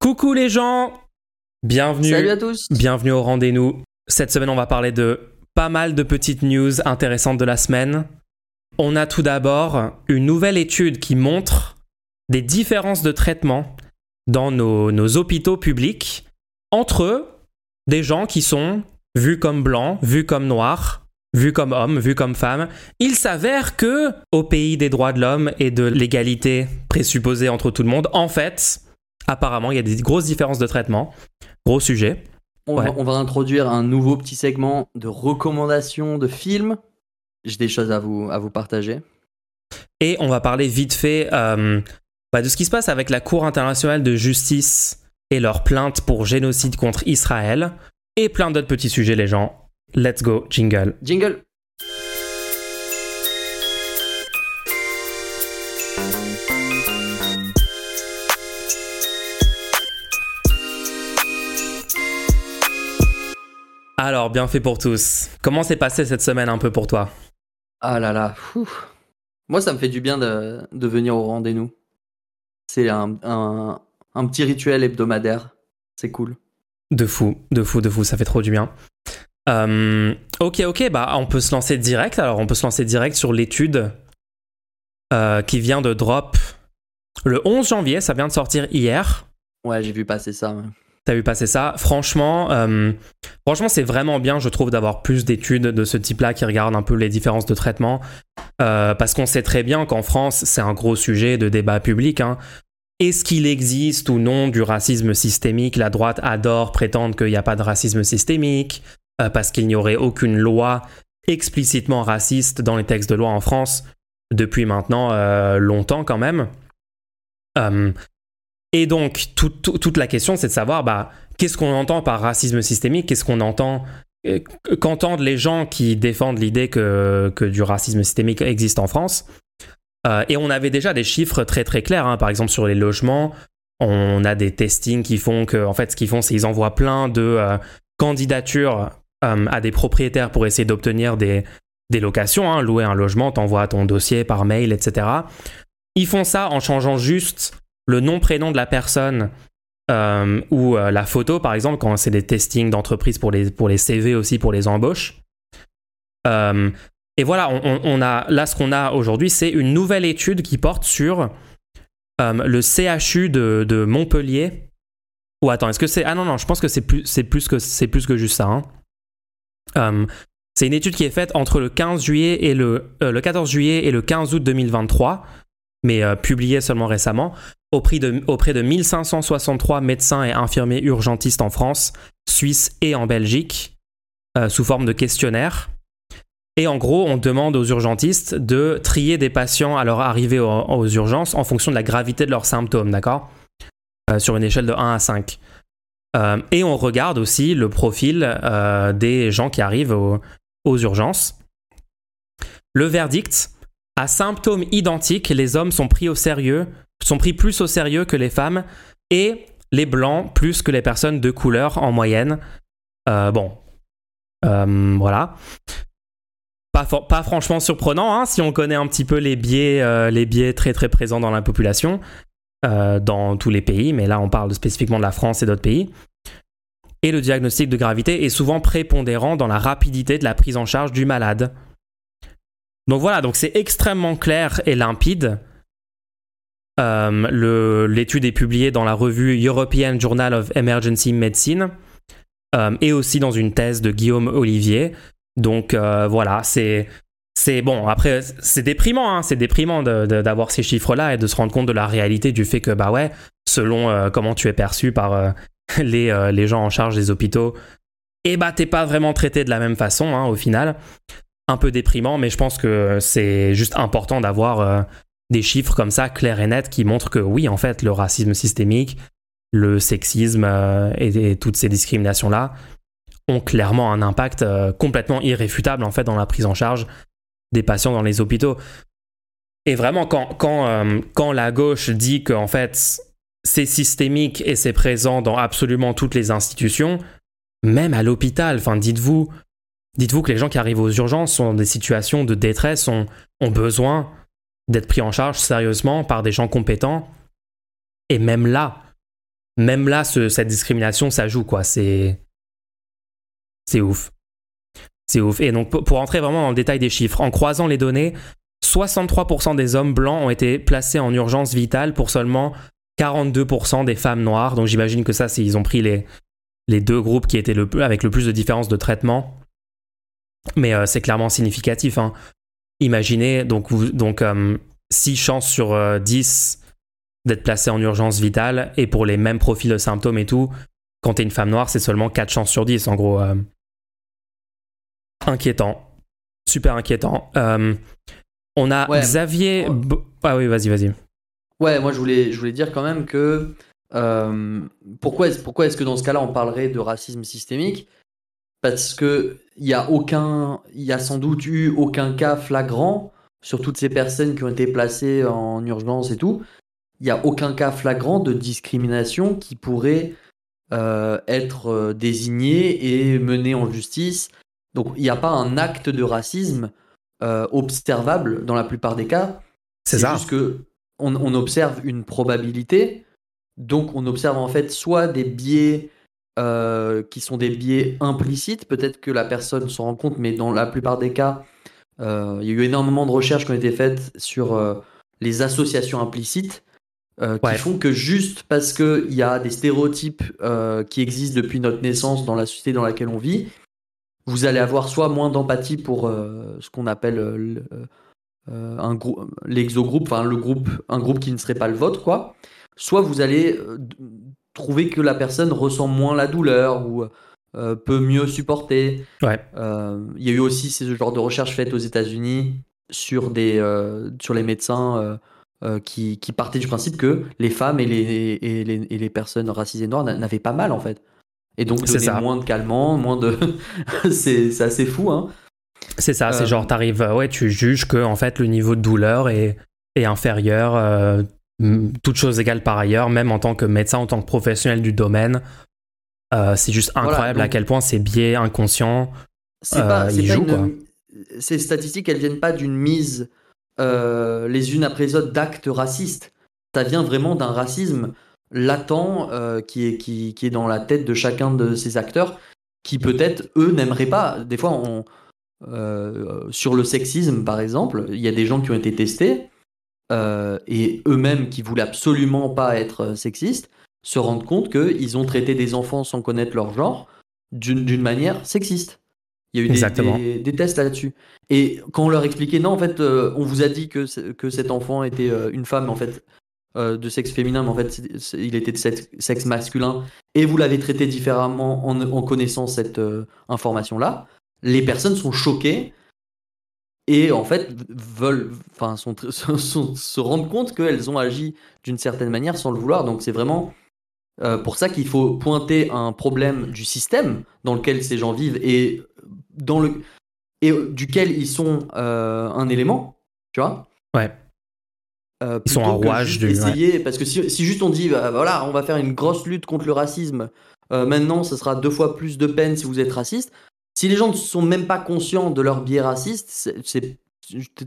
Coucou les gens Bienvenue. Salut à tous. Bienvenue au rendez-vous. Cette semaine, on va parler de pas mal de petites news intéressantes de la semaine. On a tout d'abord une nouvelle étude qui montre des différences de traitement dans nos, nos hôpitaux publics entre des gens qui sont vus comme blancs, vus comme noirs, vus comme hommes, vus comme femmes. Il s'avère que, au pays des droits de l'homme et de l'égalité présupposée entre tout le monde, en fait, apparemment, il y a des grosses différences de traitement. Gros sujet. On, Ouais. va, on va introduire un nouveau petit segment de recommandations de films. J'ai des choses à vous, à vous partager. Et on va parler vite fait euh, bah, de ce qui se passe avec la Cour internationale de justice et leur plainte pour génocide contre Israël. Et plein d'autres petits sujets, les gens. Let's go, jingle. Jingle Alors, bien fait pour tous. Comment s'est passé cette semaine un peu pour toi? Ah là là. Moi, ça me fait du bien de, de venir au rendez-vous. C'est un, un, un petit rituel hebdomadaire. C'est cool. De fou, de fou, de fou, ça fait trop du bien. Euh, ok, ok, bah on peut se lancer direct. Alors, on peut se lancer direct sur l'étude euh, qui vient de drop le 11 janvier. Ça vient de sortir hier. Ouais, j'ai vu passer ça. ouais. T'as vu passer ça Franchement, euh, franchement, c'est vraiment bien, je trouve, d'avoir plus d'études de ce type-là qui regardent un peu les différences de traitement, Euh, parce qu'on sait très bien qu'en France, c'est un gros sujet de débat public. hein. Est-ce qu'il existe ou non du racisme systémique? La droite adore prétendre qu'il n'y a pas de racisme systémique, euh, parce qu'il n'y aurait aucune loi explicitement raciste dans les textes de loi en France depuis maintenant longtemps quand même. Et donc, tout- toute la question, c'est de savoir bah, qu'est-ce qu'on entend par racisme systémique, qu'est-ce qu'on entend, euh, qu'entendent les gens qui défendent l'idée que, que du racisme systémique existe en France? Euh, et on avait déjà des chiffres très très clairs, hein. par exemple sur les logements, on a des testings qui font que, en fait, ce qu'ils font, c'est qu'ils envoient plein de euh, candidatures euh, à des propriétaires pour essayer d'obtenir des, des locations, hein. louer un logement, t'envoies ton dossier par mail, etc. Ils font ça en changeant juste le nom, prénom de la personne euh, ou euh, la photo, par exemple, quand c'est des testings d'entreprise pour les, pour les CV aussi, pour les embauches. Euh, et voilà, on, a, là, ce qu'on a aujourd'hui, c'est une nouvelle étude qui porte sur le CHU de, Montpellier. Ou attends, est-ce que c'est. Ah non, non, je pense que c'est plus, c'est plus, que, c'est plus que juste ça. hein. C'est une étude qui est faite entre le 15 juillet et le, le 14 juillet et le 15 août 2023, mais euh, publiée seulement récemment auprès de, auprès de 1563 médecins et infirmiers urgentistes en France, Suisse et en Belgique, euh, sous forme de questionnaire. Et en gros, on demande aux urgentistes de trier des patients à leur arrivée aux, urgences en fonction de la gravité de leurs symptômes, d'accord? Euh, Sur une échelle de 1 à 5. Euh, et on regarde aussi le profil des gens qui arrivent aux urgences. Le verdict, à symptômes identiques, les hommes sont pris au sérieux, sont pris plus au sérieux que les femmes et les blancs plus que les personnes de couleur en moyenne. Euh, bon, Euh, voilà. Pas, franchement surprenant hein, si on connaît un petit peu les biais, euh, les biais très très présents dans la population, dans tous les pays, mais là on parle spécifiquement de la France et d'autres pays. Et le diagnostic de gravité est souvent prépondérant dans la rapidité de la prise en charge du malade. Donc voilà, donc c'est extrêmement clair et limpide. Euh, L'étude est publiée dans la revue European Journal of Emergency Medicine euh, et aussi dans une thèse de Guillaume Olivier. Donc euh, voilà, c'est c'est bon. Après, c'est déprimant, hein, c'est déprimant d'avoir ces chiffres-là et de se rendre compte de la réalité du fait que bah ouais, selon comment tu es perçu par les, gens en charge des hôpitaux, et bah t'es pas vraiment traité de la même façon hein, au final. Un peu déprimant, mais je pense que c'est juste important d'avoir euh, des chiffres comme ça clairs et nets qui montrent que oui, en fait, le racisme systémique, le sexisme euh, et, toutes ces discriminations-là ont clairement un impact euh, complètement irréfutable en fait dans la prise en charge des patients dans les hôpitaux. Et vraiment, quand, quand, quand la gauche dit qu'en fait c'est systémique et c'est présent dans absolument toutes les institutions, même à l'hôpital, enfin dites-vous, dites-vous que les gens qui arrivent aux urgences sont dans des situations de détresse, ont, besoin d'être pris en charge sérieusement par des gens compétents. Et même là, même là, cette discrimination, ça joue, quoi. C'est. C'est ouf. C'est ouf. Et donc, pour, entrer vraiment dans le détail des chiffres, en croisant les données, 63% des hommes blancs ont été placés en urgence vitale pour seulement 42% des femmes noires. Donc, j'imagine que ça, ils ont pris les, deux groupes qui étaient avec le plus de différence de traitement. Mais euh, c'est clairement significatif. Hein. Imaginez, donc, vous, donc 6 euh, chances sur 10 euh, d'être placé en urgence vitale, et pour les mêmes profils de symptômes et tout, quand t'es une femme noire, c'est seulement 4 chances sur 10, en gros. inquiétant. Super inquiétant. on a Xavier... Ah oui, vas-y, vas-y. Ouais, moi je voulais, je voulais dire quand même que pourquoi est-ce pourquoi est que dans ce cas-là on parlerait de racisme systémique? Parce que il y a aucun, il y a sans doute eu aucun cas flagrant sur toutes ces personnes qui ont été placées en urgence et tout. Il n'y a aucun cas flagrant de discrimination qui pourrait euh, être euh, désigné et mené en justice. Donc il n'y a pas un acte de racisme euh, observable dans la plupart des cas. C'est juste que on, on, observe une probabilité donc on observe en fait soit des biais euh, qui sont des biais implicites, peut-être que la personne s'en rend compte, mais dans la plupart des cas, euh, il y a eu énormément de recherches qui ont été faites sur euh, les associations implicites. qui font que juste parce qu'il y a des stéréotypes qui existent depuis notre naissance dans la société dans laquelle on vit, vous allez avoir soit moins d'empathie pour ce qu'on appelle un l'exogroupe, enfin le groupe, un groupe qui ne serait pas le vôtre, quoi soit vous allez trouver que la personne ressent moins la douleur ou euh, peut mieux supporter. Euh, il y a eu aussi ce genre de recherches faites aux États-Unis sur, des, sur les médecins qui, qui, partaient du principe que les femmes et les, et les, et les personnes racisées noires n'avaient pas mal en fait. Et donc donner moins de calmants, moins de. c'est assez fou, hein. C'est ça, c'est genre, t'arrives, ouais, tu juges que en fait le niveau de douleur est, est inférieur toute chose égale par ailleurs, même en tant que médecin, en tant que professionnel du domaine. Euh, c'est juste incroyable à quel point ces biais inconscients euh, ils jouent. Quoi. Ces statistiques, elles viennent pas d'une mise euh, les unes après les autres d'actes racistes. Ça vient vraiment d'un racisme latent qui, est, qui, qui, est dans la tête de chacun de ces acteurs qui peut-être, eux, n'aimeraient pas. Des fois, on, sur le sexisme, par exemple, il y a des gens qui ont été testés euh, et eux-mêmes qui voulaient absolument pas être euh, sexistes se rendent compte qu'ils ont traité des enfants sans connaître leur genre d'une manière sexiste. Il y a eu des, tests là-dessus. Et quand on leur expliquait, non, en fait, euh, on vous a dit que, que cet enfant était une femme, en fait, de sexe féminin, mais en fait, il était de sexe, masculin, et vous l'avez traité différemment en, en connaissant cette information-là, les personnes sont choquées et en fait veulent, enfin, se rendent compte qu'elles ont agi d'une certaine manière sans le vouloir. Donc c'est vraiment euh, pour ça qu'il faut pointer un problème du système dans lequel ces gens vivent et dans le et duquel ils sont euh, un élément, tu vois? Ouais. Euh, ils sont un rouage du. Essayer, Parce que si, juste on dit, bah, voilà, on va faire une grosse lutte contre le racisme, maintenant ce sera deux fois plus de peine si vous êtes raciste. Si les gens ne sont même pas conscients de leur biais raciste,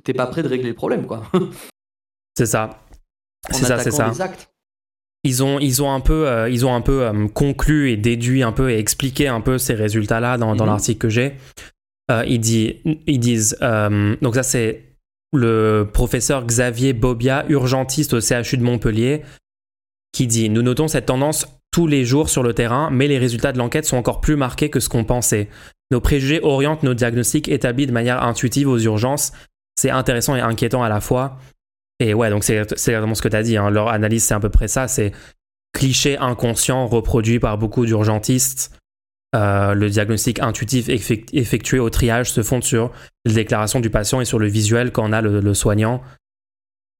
t'es pas prêt de régler le problème, quoi. C'est ça. C'est ça, c'est ça. Ils ont, ils ont un peu, euh, ils ont un peu euh, conclu et déduit un peu et expliqué un peu ces résultats-là dans, dans mhm. l'article que j'ai. Euh, ils, dit, ils, disent, donc ça c'est le professeur Xavier Bobia, urgentiste au CHU de Montpellier, qui dit Nous notons cette tendance tous les jours sur le terrain, mais les résultats de l'enquête sont encore plus marqués que ce qu'on pensait. Nos préjugés orientent nos diagnostics établis de manière intuitive aux urgences. C'est intéressant et inquiétant à la fois. Et ouais, donc c'est exactement ce que tu as dit. Hein. Leur analyse, c'est à peu près ça. C'est cliché inconscient reproduit par beaucoup d'urgentistes. Euh, le diagnostic intuitif effectué au triage se fonde sur les déclarations du patient et sur le visuel qu'en a le, soignant.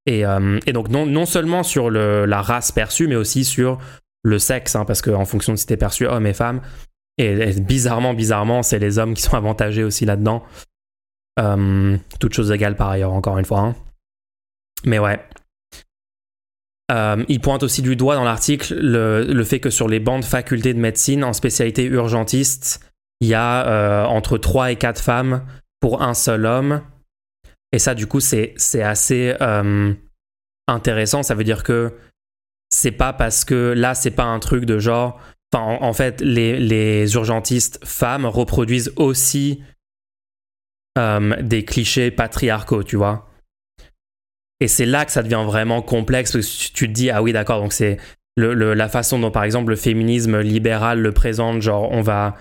Euh, et, donc non, non seulement sur la race perçue, mais aussi sur le sexe, hein, parce qu'en fonction de si t'es perçu homme et femme, et, bizarrement, bizarrement, c'est les hommes qui sont avantagés aussi là-dedans. Euh, toutes choses égales par ailleurs, encore une fois. Hein. Mais ouais. Euh, il pointe aussi du doigt dans l'article le, fait que sur les bancs de faculté de médecine en spécialité urgentiste, il y a euh, entre 3 et 4 femmes pour un seul homme. Et ça, du coup, c'est assez intéressant. Ça veut dire que c'est pas parce que là, c'est pas un truc de genre. En, fait, les, urgentistes femmes reproduisent aussi euh, des clichés patriarcaux, tu vois. Et c'est là que ça devient vraiment complexe parce que tu te dis, ah oui, d'accord, donc c'est la façon dont, par exemple, le féminisme libéral le présente, genre, on va,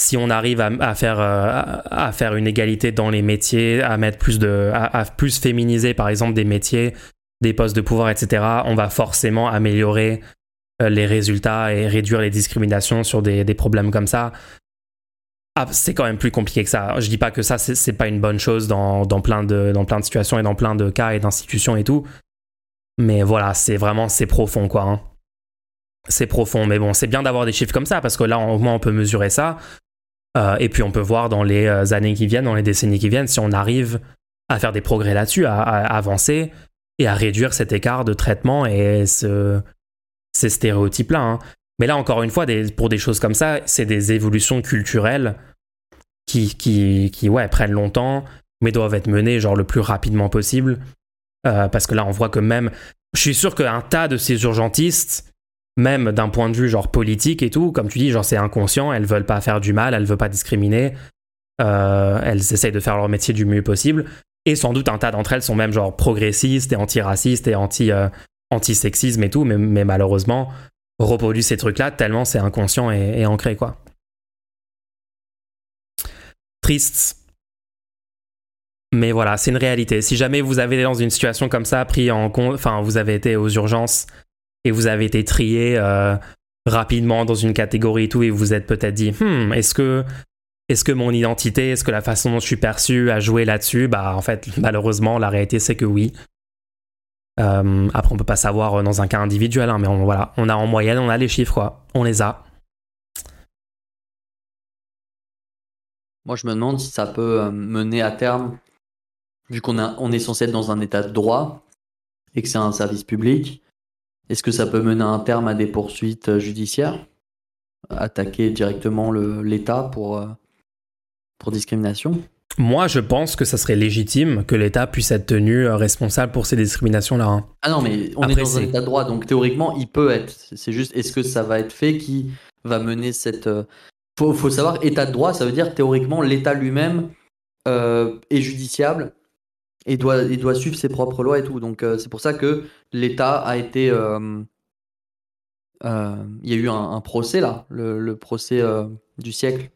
si on arrive à, faire, euh, à, faire une égalité dans les métiers, à mettre plus de, à, plus féminiser, par exemple, des métiers, des postes de pouvoir, etc., on va forcément améliorer les résultats et réduire les discriminations sur des, des problèmes comme ça. Ah, c'est quand même plus compliqué que ça. Je dis pas que ça, c'est pas une bonne chose dans, dans, plein de, dans plein de situations et dans plein de cas et d'institutions et tout. Mais voilà, c'est vraiment, c'est profond, quoi. Hein. C'est profond. Mais bon, c'est bien d'avoir des chiffres comme ça parce que là, au moins, on peut mesurer ça. Euh, et puis, on peut voir dans les euh, années qui viennent, dans les décennies qui viennent, si on arrive à faire des progrès là-dessus, à, avancer et à réduire cet écart de traitement et ce, ces stéréotypes-là. Hein. Mais là, encore une fois, pour des choses comme ça, c'est des évolutions culturelles qui, qui, qui ouais, prennent longtemps, mais doivent être menées genre le plus rapidement possible. Euh, parce que là, on voit que même. Je suis sûr qu'un tas de ces urgentistes, même d'un point de vue genre politique et tout, comme tu dis, genre c'est inconscient, elles veulent pas faire du mal, elles veulent pas discriminer, euh, elles essayent de faire leur métier du mieux possible. Et sans doute un tas d'entre elles sont même genre progressistes et antiracistes et anti, euh, anti-sexisme et tout, mais, malheureusement, reproduit ces trucs-là tellement c'est inconscient et, ancré, quoi. Triste. Mais voilà, c'est une réalité. Si jamais vous avez été dans une situation comme ça, pris en compte, enfin, vous avez été aux urgences et vous avez été trié euh, rapidement dans une catégorie et tout, et vous vous êtes peut-être dit, hmm, est-ce que, est-ce que mon identité, est-ce que la façon dont je suis perçu a joué là-dessus? Bah, en fait, malheureusement, la réalité, c'est que oui. Euh, après, on peut pas savoir euh, dans un cas individuel, hein, mais on, voilà, on a en moyenne, on a les chiffres, quoi. On les a. Moi, je me demande si ça peut euh, mener à terme, vu qu'on on est censé être dans un état de droit et que c'est un service public, est-ce que ça peut mener à un terme à des poursuites judiciaires? Attaquer directement l'État pour, pour discrimination? Moi, je pense que ça serait légitime que l'État puisse être tenu euh, responsable pour ces discriminations-là. Hein. Ah non, mais on est dans un état de droit, donc théoriquement, il peut être. C'est juste, est-ce que ça va être fait qui va mener cette. Euh, faut, faut savoir, état de droit, ça veut dire théoriquement, l'État lui-même euh, est judiciable et doit, il doit suivre ses propres lois et tout. Donc c'est pour ça que l'État a été. il y a eu un, procès là, le procès du siècle.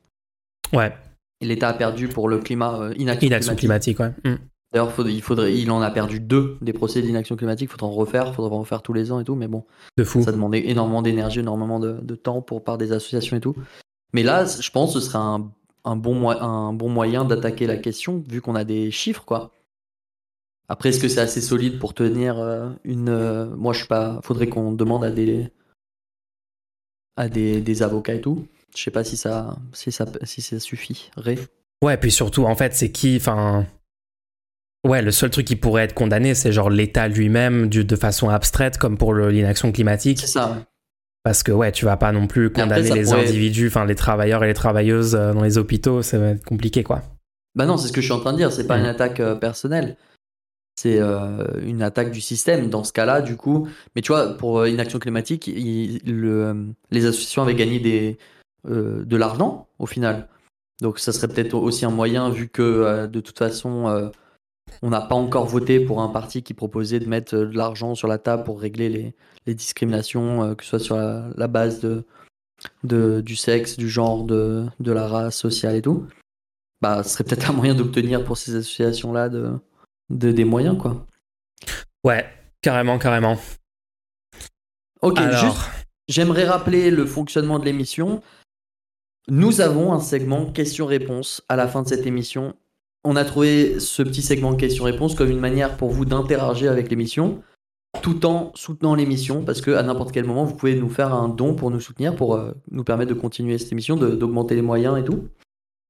Ouais. L'État a perdu pour le climat, euh, inaction, climatique. ouais. Mm. D'ailleurs, il, faudrait, il en a perdu deux des procès d'inaction climatique. Il faudra en refaire, il faudra en refaire tous les ans et tout. Mais bon, de fou. ça demandait énormément d'énergie, énormément de, temps pour par des associations et tout. Mais là, je pense que ce serait un, un, bon, un bon moyen d'attaquer la question, vu qu'on a des chiffres, quoi. Après, est-ce que c'est assez solide pour tenir euh, une. Euh, moi, je sais pas. Faudrait qu'on demande à des. à des, des avocats et tout. Je sais pas si ça, si ça, si ça suffirait. Ouais, puis surtout, en fait, c'est qui, enfin. Ouais, le seul truc qui pourrait être condamné, c'est genre l'État lui-même de façon abstraite, comme pour l'inaction climatique. C'est ça. Parce que ouais, tu vas pas non plus condamner les individus, enfin les travailleurs et les travailleuses euh, dans les hôpitaux, ça va être compliqué quoi. Bah non, c'est ce que je suis en train de dire, c'est pas une mm. attaque euh, personnelle. C'est euh, une attaque du système dans ce cas-là, du coup. Mais tu vois, pour inaction climatique, le, les associations avaient gagné des, euh, de l'argent au final. Donc ça serait peut-être aussi un moyen, vu que euh, de toute façon, euh, on n'a pas encore voté pour un parti qui proposait de mettre de l'argent sur la table pour régler les, discriminations, que ce soit sur la, base de, du sexe, du genre, de, la race sociale et tout. Bah, ce serait peut-être un moyen d'obtenir pour ces associations-là de, des moyens, quoi. Ouais, carrément, carrément. Ok, juste, j'aimerais rappeler le fonctionnement de l'émission. Nous avons un segment questions-réponses à la fin de cette émission. On a trouvé ce petit segment questions-réponses comme une manière pour vous d'interagir avec l'émission tout en soutenant l'émission parce que à n'importe quel moment vous pouvez nous faire un don pour nous soutenir pour euh, nous permettre de continuer cette émission, d'augmenter les moyens et tout.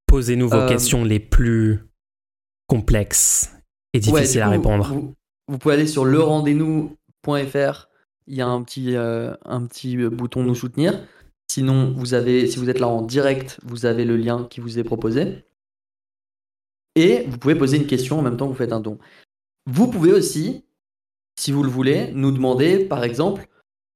Posez-nous vos euh, questions les plus complexes et difficiles à répondre. Vous, pouvez aller sur lerendez-nous.fr, il y a un petit, euh, un petit bouton nous soutenir. Sinon, vous avez, si vous êtes là en direct, vous avez le lien qui vous est proposé. Et vous pouvez poser une question en même temps que vous faites un don. Vous pouvez aussi, si vous le voulez, nous demander, par exemple,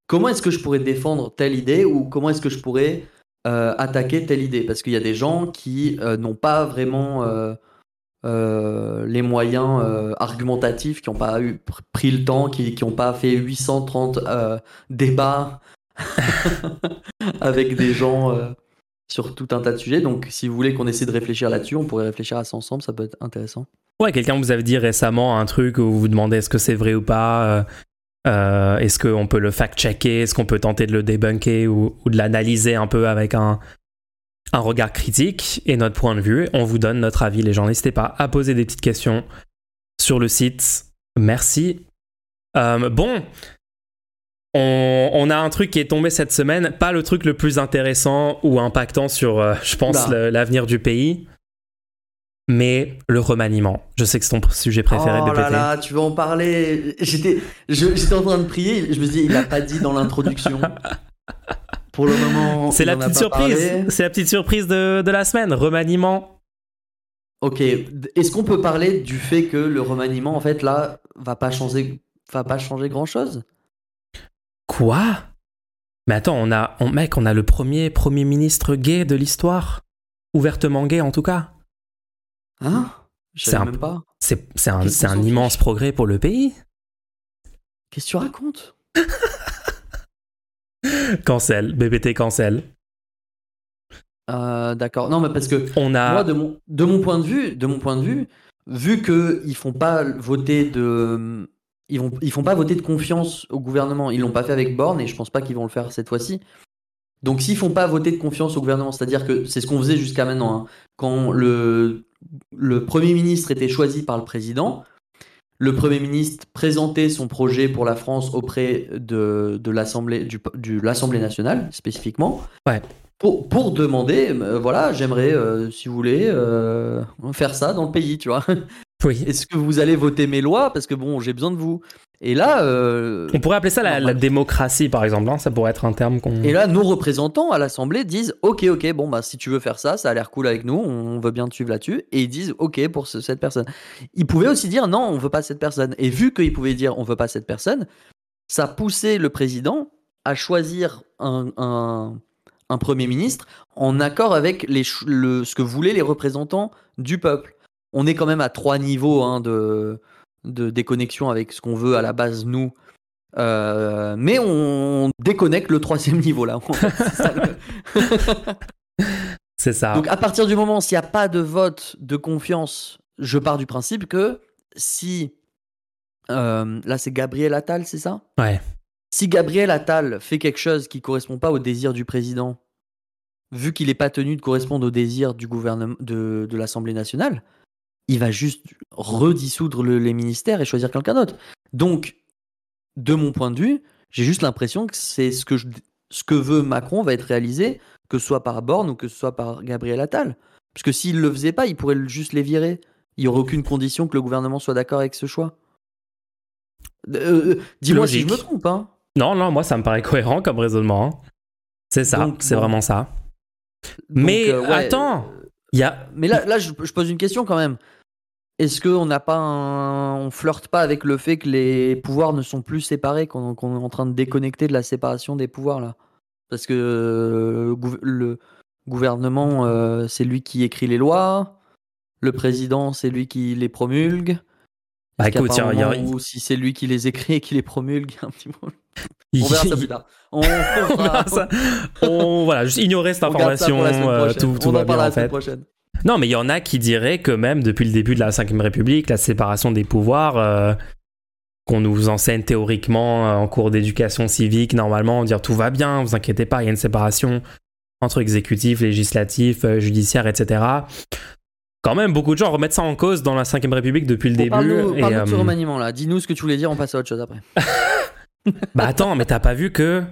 comment est-ce que je pourrais défendre telle idée ou comment est-ce que je pourrais euh, attaquer telle idée? Parce qu'il y a des gens qui euh, n'ont pas vraiment euh, les moyens argumentatifs, qui n'ont pas eu, pris le temps, qui n'ont pas fait 830 débats avec des gens sur tout un tas de sujets. Donc, si vous voulez qu'on essaie de réfléchir là-dessus, on pourrait réfléchir à ça ensemble, ça peut être intéressant. Ouais, quelqu'un vous avait dit récemment un truc où vous vous demandez est-ce que c'est vrai ou pas. Euh, est-ce qu'on peut le fact-checker Est-ce qu'on peut tenter de le débunker ou, de l'analyser un peu avec un, regard critique et notre point de vue On vous donne notre avis, les gens. N'hésitez pas à poser des petites questions sur le site. Merci. Euh, bon, on, a un truc qui est tombé cette semaine, pas le truc le plus intéressant ou impactant sur, euh, je pense, l'avenir du pays mais le remaniement. Je sais que c'est ton sujet préféré, oh là là, tu veux en parler? J'étais, en train de prier, je me dis, il l'a pas dit dans l'introduction. Pour le moment, c'est la petite surprise. C'est la petite surprise de, de, la semaine. Remaniement. Ok. Est-ce qu'on peut parler du fait que le remaniement, en fait, là, va pas changer, va pas changer grand chose Quoi? Mais attends, on a, on, mec, on a le premier premier ministre gay de l'histoire, ouvertement gay en tout cas. Hein? C'est un, même pas. C'est, un, c'est un immense progrès pour le pays. Qu'est-ce que tu racontes? Cancel, BBT cancel. Euh, d'accord. Non, mais parce que on a... moi, de mon, de mon point de vue, de mon point de vue, vu que ils font pas voter de, ils vont, ils font pas voter de confiance au gouvernement. Ils l'ont pas fait avec Borne et je pense pas qu'ils vont le faire cette fois-ci. Donc s'ils font pas voter de confiance au gouvernement, c'est-à-dire que c'est ce qu'on faisait jusqu'à maintenant, hein. quand le, le Premier ministre était choisi par le président, le Premier ministre présentait son projet pour la France auprès de, de l'Assemblée du, nationale spécifiquement. Ouais. Pour, pour demander, euh, voilà, j'aimerais, euh, si vous voulez, euh, faire ça dans le pays, tu vois. Oui. Est-ce que vous allez voter mes lois? Parce que bon, j'ai besoin de vous. Et là. Euh, on pourrait appeler ça la, démocratie, par exemple. Hein, ça pourrait être un terme qu'on. Et là, nos représentants à l'Assemblée disent Ok, ok, bon, bah, si tu veux faire ça, ça a l'air cool avec nous, on veut bien te suivre là-dessus. Et ils disent Ok pour cette personne. Ils pouvaient aussi dire Non, on veut pas cette personne. Et vu qu'ils pouvaient dire On veut pas cette personne, ça poussait le président à choisir un, un, Premier ministre en accord avec les, le, ce que voulaient les représentants du peuple. On est quand même à trois niveaux hein, de de déconnexion avec ce qu'on veut à la base, nous. Euh, mais on déconnecte le troisième niveau là. C'est ça. Donc à partir du moment s'il n'y a pas de vote de confiance, je pars du principe que si euh, là c'est Gabriel Attal, c'est ça? Ouais. Si Gabriel Attal fait quelque chose qui correspond pas au désir du président, vu qu'il n'est pas tenu de correspondre au désir du gouvernement de, de l'Assemblée nationale, il va juste redissoudre les ministères et choisir quelqu'un d'autre. Donc, de mon point de vue, j'ai juste l'impression que c'est ce que, ce que veut Macron va être réalisé, que ce soit par Borne ou que ce soit par Gabriel Attal. Parce que s'il ne le faisait pas, il pourrait juste les virer. Il n'y aurait aucune condition que le gouvernement soit d'accord avec ce choix. Euh, euh, dis-moi si je me trompe. Hein. Non, non, moi ça me paraît cohérent comme raisonnement. Hein. C'est ça, c'est vraiment ça. Mais euh, attends, il y a... Mais là, là je, pose une question quand même. Est-ce qu'on n'a pas on flirte pas avec le fait que les pouvoirs ne sont plus séparés, qu'on est en train de déconnecter de la séparation des pouvoirs là? Parce que euh, le gouvernement, euh, c'est lui qui écrit les lois, le président, c'est lui qui les promulgue. Bah écoute, tiens, y a... ou si c'est lui qui les écrit et qui les promulgue, un petit peu. On verra ça plus tard. On, on, voilà, juste ignorer cette information. Euh, tout, tout va bien en fait. Prochaine. Non, mais il y en a qui diraient que même depuis le début de la Ve République, la séparation des pouvoirs, euh, qu'on nous enseigne théoriquement euh, en cours d'éducation civique, normalement, dire tout va bien, vous inquiétez pas, il y a une séparation entre exécutif, législatif, euh, judiciaire, etc. Quand même, beaucoup de gens remettent ça en cause dans la Ve République depuis le début. Parle-nous de ce remaniement là. Dis-nous ce que tu voulais dire, on passe à autre chose après. bah attends, mais t'as pas vu que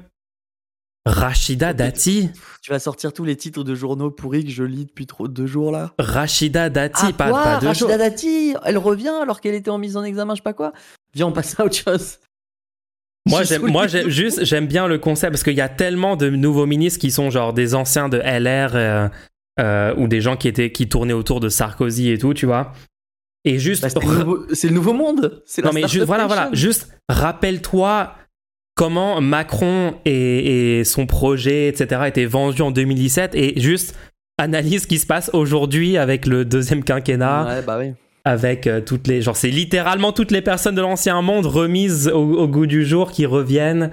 Rachida Dati. Tu vas sortir tous les titres de journaux pourris que je lis depuis trop deux jours là. Rachida Dati, ah, pas, quoi? pas Rachida Dati, elle revient alors qu'elle était en mise en examen, je sais pas quoi? Viens, on passe à autre chose. Moi, j'aime, moi, juste, j'aime bien le concept parce qu'il y a tellement de nouveaux ministres qui sont genre des anciens de LR euh, euh, ou des gens qui étaient qui tournaient autour de Sarkozy et tout, tu vois. Et juste, bah, c'est, le nouveau, monde. non mais juste, voilà, voilà, juste rappelle-toi comment Macron et, son projet, etc., étaient vendus en 2017 et juste analyse ce qui se passe aujourd'hui avec le deuxième quinquennat. Ouais, bah oui. Avec euh, toutes les. Genre, c'est littéralement toutes les personnes de l'ancien monde remises au, goût du jour qui reviennent.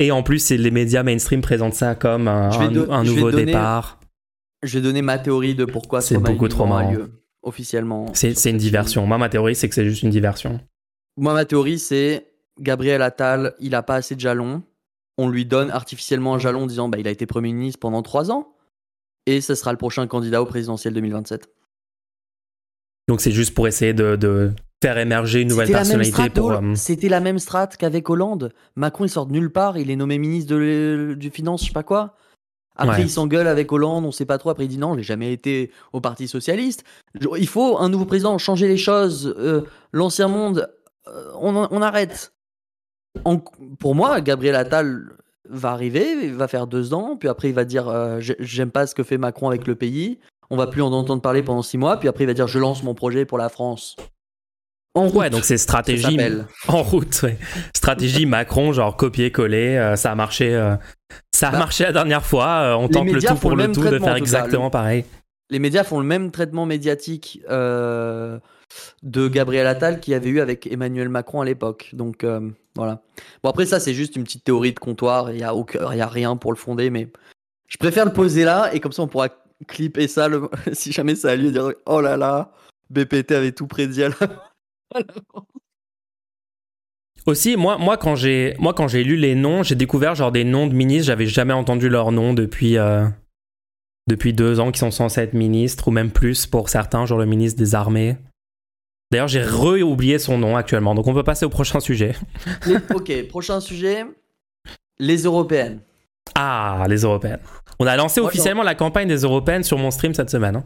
Et en plus, les médias mainstream présentent ça comme un, nouveau départ. Je vais donner ma théorie de pourquoi c'est beaucoup trop marrant. Lieu, officiellement. C'est une diversion. Moi, ma théorie, c'est que c'est juste une diversion. Moi, ma théorie, c'est Gabriel Attal, il a pas assez de jalons. On lui donne artificiellement un jalon en disant bah, il a été Premier ministre pendant trois ans. Et ce sera le prochain candidat au présidentiel 2027. Donc c'est juste pour essayer de, faire émerger une nouvelle personnalité. pour. Euh, c'était la même strate qu'avec Hollande. Macron, il sort de nulle part, il est nommé ministre de, du Finance, je sais pas quoi. Après, il s'engueule avec Hollande, on sait pas trop. Après, il dit non, j'ai jamais été au Parti Socialiste. Il faut un nouveau président, changer les choses. Euh, l'ancien monde, euh, on, arrête. Pour moi, Gabriel Attal va arriver, il va faire deux ans, puis après, il va dire j'aime pas ce que fait Macron avec le pays on va plus en entendre parler pendant six mois, puis après il va dire je lance mon projet pour la France. En route, ouais, donc c'est stratégie en route, stratégie Macron, genre copier-coller, euh, ça a marché, euh, ça a bah, marché la dernière fois. Euh, on tente le tout pour le, tout de faire exactement pareil. Les médias font le même traitement médiatique de Gabriel Attal qu'il y avait eu avec Emmanuel Macron à l'époque. Donc voilà. Bon après ça c'est juste une petite théorie de comptoir, il y a, y a rien pour le fonder, mais je préfère le poser là et comme ça on pourra clip et ça, si jamais ça a lieu, dire oh là là, BPT avait tout prédit à Aussi, moi, moi quand j'ai moi quand j'ai lu les noms, j'ai découvert genre des noms de ministres, j'avais jamais entendu leur nom depuis euh, depuis deux ans qui sont censés être ministres ou même plus pour certains, genre le ministre des armées. D'ailleurs, j'ai re-oublié son nom actuellement, donc on peut passer au prochain sujet. ok, prochain sujet, les européennes. Ah, les européennes. On a lancé officiellement la campagne des européennes sur mon stream cette semaine. Hein.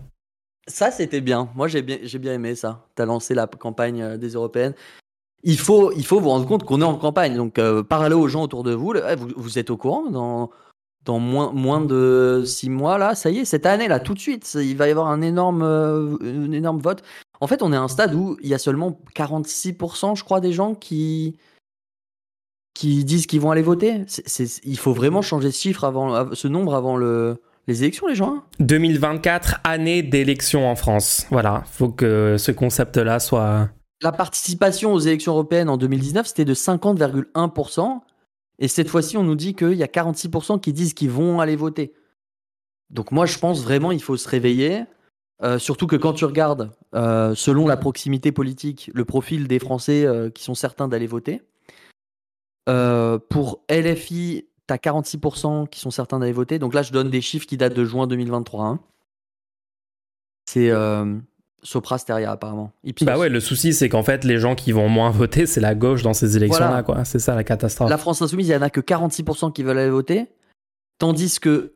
Ça, c'était bien. Moi, j'ai bien, j'ai bien aimé ça. Tu as lancé la campagne euh, des européennes. Il faut, il faut vous rendre compte qu'on est en campagne. Donc, euh, parlez aux gens autour de vous. Eh, vous, vous êtes au courant dans, dans moins, moins de six mois, là, ça y est, cette année, là, tout de suite, il va y avoir un énorme, euh, un énorme vote. En fait, on est à un stade où il y a seulement 46%, je crois, des gens qui, qui disent qu'ils vont aller voter. il faut vraiment changer ce chiffre avant, ce nombre avant le, les élections, les gens. 2024, année d'élection en France. Voilà, faut que ce concept-là soit. La participation aux élections européennes en 2019, c'était de 50,1%. Et cette fois-ci, on nous dit qu'il y a 46% qui disent qu'ils vont aller voter. Donc moi, je pense vraiment il faut se réveiller. Euh, surtout que quand tu regardes, euh, selon la proximité politique, le profil des Français euh, qui sont certains d'aller voter, pour LFI, tu as 46% qui sont certains d'aller voter. Donc là, je donne des chiffres qui datent de juin 2023. Hein. C'est euh, Sopra Steria, apparemment. Bah ouais, le souci, c'est qu'en fait, les gens qui vont moins voter, c'est la gauche dans ces élections-là, quoi. C'est ça la catastrophe. La France Insoumise, il y en a que 46% qui veulent aller voter. Tandis que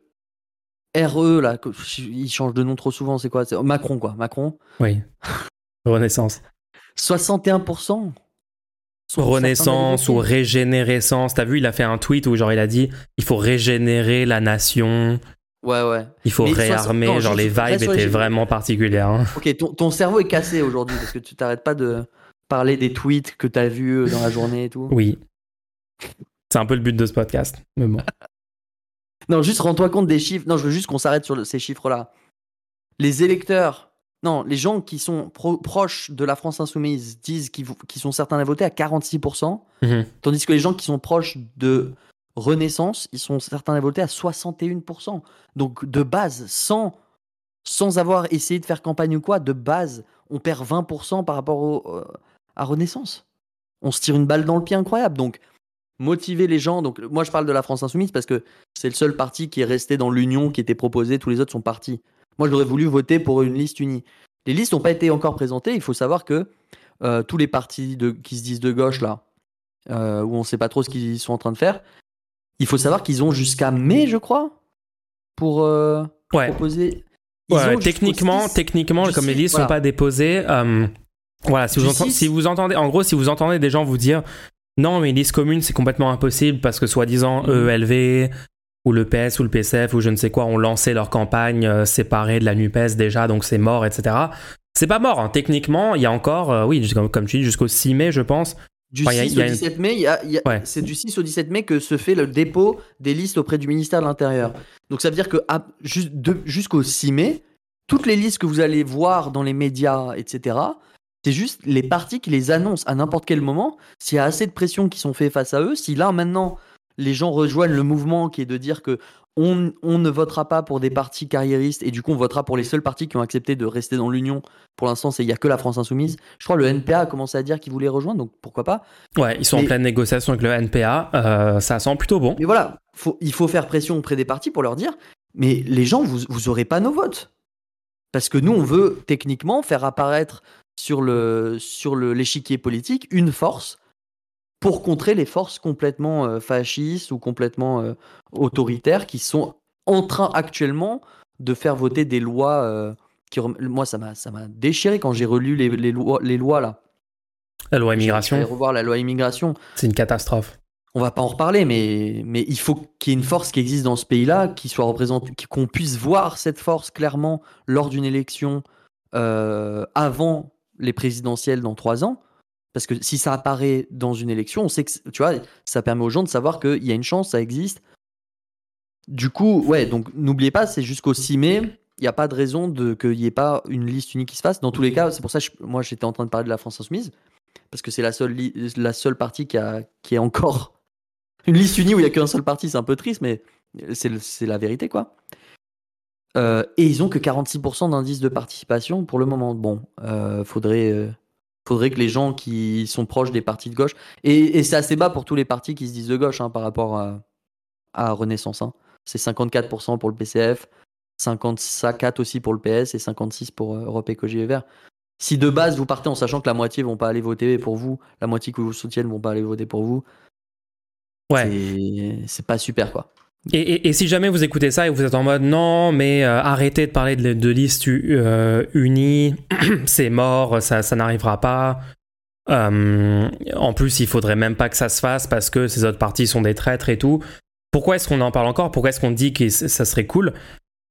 RE, là, il change de nom trop souvent, c'est quoi? Macron, quoi. Macron. Oui. Renaissance. 61%. Renaissance ou régénérescence. T'as vu, il a fait un tweet où genre il a dit il faut régénérer la nation. Ouais, ouais. Il faut réarmer. genre les vibes étaient vraiment particulières. Hein. Ok, ton, cerveau est cassé aujourd'hui parce que tu t'arrêtes pas de parler des tweets que t'as vus euh, dans la journée et tout. Oui. C'est un peu le but de ce podcast. Mais bon. non, juste rends-toi compte des chiffres. Non, je veux juste qu'on s'arrête sur ces chiffres-là. Les électeurs non, les gens qui sont proches de la France insoumise disent qu'ils sont certains à voter à 46%, mhm. tandis que les gens qui sont proches de Renaissance, ils sont certains à voter à 61%. Donc de base, sans, sans avoir essayé de faire campagne ou quoi, de base, on perd 20% par rapport euh, à Renaissance. On se tire une balle dans le pied incroyable. Donc motiver les gens. Donc moi je parle de la France insoumise parce que c'est le seul parti qui est resté dans l'union qui était proposé. Tous les autres sont partis. Moi, j'aurais voulu voter pour une liste unie. Les listes n'ont pas été encore présentées. Il faut savoir que euh, tous les partis de, qui se disent de gauche, là, euh, où on ne sait pas trop ce qu'ils sont en train de faire, il faut savoir qu'ils ont jusqu'à mai, je crois, pour euh, proposer. techniquement, techniquement, comme les listes ne sont pas déposées, voilà, si vous, entendez, si vous, entendez, en gros, si vous entendez des gens vous dire non, mais une liste commune, c'est complètement impossible parce que soi-disant mmh. ELV, ou le PS ou le PCF ou je ne sais quoi ont lancé leur campagne euh, séparée de la NUPES déjà, donc c'est mort, etc. C'est pas mort, hein. techniquement, il y a encore, euh, oui, comme, tu dis, jusqu'au 6 mai, je pense, Du 6 au 17 mai, c'est du 6 au 17 mai que se fait le dépôt des listes auprès du ministère de l'Intérieur. Donc ça veut dire que jusqu'au 6 mai, toutes les listes que vous allez voir dans les médias, etc., c'est juste les partis qui les annoncent à n'importe quel moment. S'il y a assez de pression qui sont faites face à eux, si là maintenant les gens rejoignent le mouvement qui est de dire que on, ne votera pas pour des partis carriéristes et du coup on votera pour les seuls partis qui ont accepté de rester dans l'Union. Pour l'instant, il n'y a que la France Insoumise. Je crois que le NPA a commencé à dire qu'il voulait rejoindre, donc pourquoi pas. Ouais, ils sont en pleine négociation avec le NPA, euh, ça sent plutôt bon. Mais voilà, il faut faire pression auprès des partis pour leur dire, mais les gens, vous, vous aurez pas nos votes. Parce que nous, on veut techniquement faire apparaître sur le sur l'échiquier politique une force pour contrer les forces complètement euh, fascistes ou complètement euh, autoritaires qui sont en train actuellement de faire voter des lois euh, qui moi ça m'a ça m'a déchiré quand j'ai relu les, les, lois les lois là. La loi immigration. revoir la loi immigration. C'est une catastrophe. On va pas en reparler, mais, mais il faut qu'il y ait une force qui existe dans ce pays-là, qui soit représentée, qu'on puisse voir cette force clairement lors d'une élection avant les présidentielles dans trois ans. Parce que si ça apparaît dans une élection, on sait que, tu vois, ça permet aux gens de savoir qu'il y a une chance, ça existe. Du coup, ouais, donc n'oubliez pas, c'est jusqu'au 6 mai. Il n'y a pas de raison qu'il n'y ait pas une liste unique qui se fasse. Dans tous les cas, c'est pour ça que moi j'étais en train de parler de la France Insoumise. Parce que c'est la seule, la seule partie qui, a, qui est encore une liste unie où il n'y a qu'un seul parti. C'est un peu triste, mais c'est la vérité, quoi. Euh, et ils ont que 46% d'indice de participation pour le moment. Bon, euh, faudrait, euh, faudrait que les gens qui sont proches des partis de gauche, et, c'est assez bas pour tous les partis qui se disent de gauche hein, par rapport à, Renaissance. Hein. C'est 54% pour le PCF, 54 aussi pour le PS et 56 pour Europe Écologie et Vert. Si de base vous partez en sachant que la moitié vont pas aller voter pour vous, la moitié qui vous soutiennent vont pas aller voter pour vous, ouais. c'est pas super quoi. Et, si jamais vous écoutez ça et vous êtes en mode non, mais euh, arrêtez de parler de, de liste euh, unie, c'est mort, ça, n'arrivera pas. Euh, en plus, il faudrait même pas que ça se fasse parce que ces autres partis sont des traîtres et tout. Pourquoi est-ce qu'on en parle encore? Pourquoi est-ce qu'on dit que ça serait cool?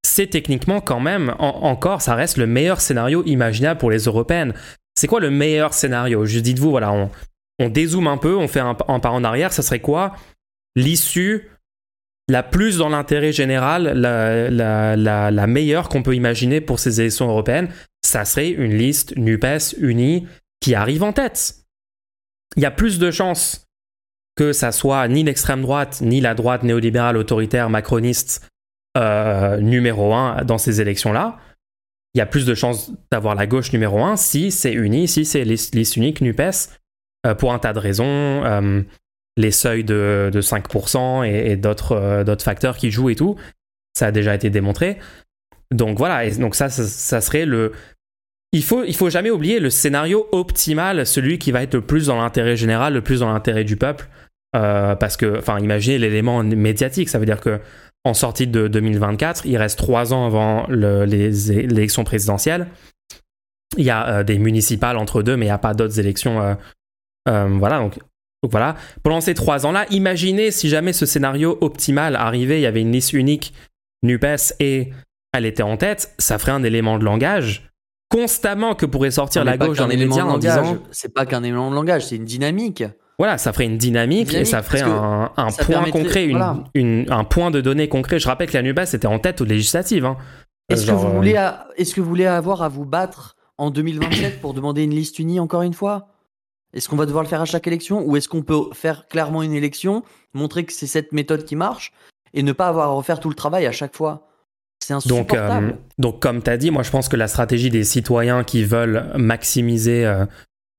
C'est techniquement quand même, encore, ça reste le meilleur scénario imaginable pour les européennes. C'est quoi le meilleur scénario? Je dites-vous, voilà, on, dézoome un peu, on fait un pas en arrière, ça serait quoi? L'issue la plus dans l'intérêt général, la, meilleure qu'on peut imaginer pour ces élections européennes, ça serait une liste NUPES unie qui arrive en tête. Il y a plus de chances que ça soit ni l'extrême droite, ni la droite néolibérale autoritaire macroniste euh, numéro un dans ces élections-là. Il y a plus de chances d'avoir la gauche numéro un si c'est uni, si c'est liste, unique NUPES, euh, pour un tas de raisons. Euh, les seuils de, 5% et, et euh, d'autres facteurs qui jouent et tout. Ça a déjà été démontré. Donc voilà, donc ça, ça, serait le... Il faut, il faut jamais oublier le scénario optimal, celui qui va être le plus dans l'intérêt général, le plus dans l'intérêt du peuple. Euh, parce que, enfin, imaginez l'élément médiatique, ça veut dire que en sortie de 2024, il reste trois ans avant les élections présidentielles. Il y a euh, des municipales entre deux, mais il n'y a pas d'autres élections. voilà, donc donc voilà, pendant ces trois ans-là, imaginez si jamais ce scénario optimal arrivait, il y avait une liste unique NUPES et elle était en tête, ça ferait un élément de langage constamment que pourrait sortir la gauche dans les médias en disant... C'est pas qu'un élément de langage, c'est une dynamique. Voilà, ça ferait une dynamique, et ça ferait un, point concret, un point de données concret. Je rappelle que la NUPES était en tête aux législatives. Hein. Est-ce que, vous voulez euh, est que vous voulez avoir à vous battre en 2027 pour demander une liste unie encore une fois? Est-ce qu'on va devoir le faire à chaque élection ou est-ce qu'on peut faire clairement une élection, montrer que c'est cette méthode qui marche et ne pas avoir à refaire tout le travail à chaque fois? C'est insupportable. Donc, euh, donc comme tu as dit, moi je pense que la stratégie des citoyens qui veulent maximiser euh,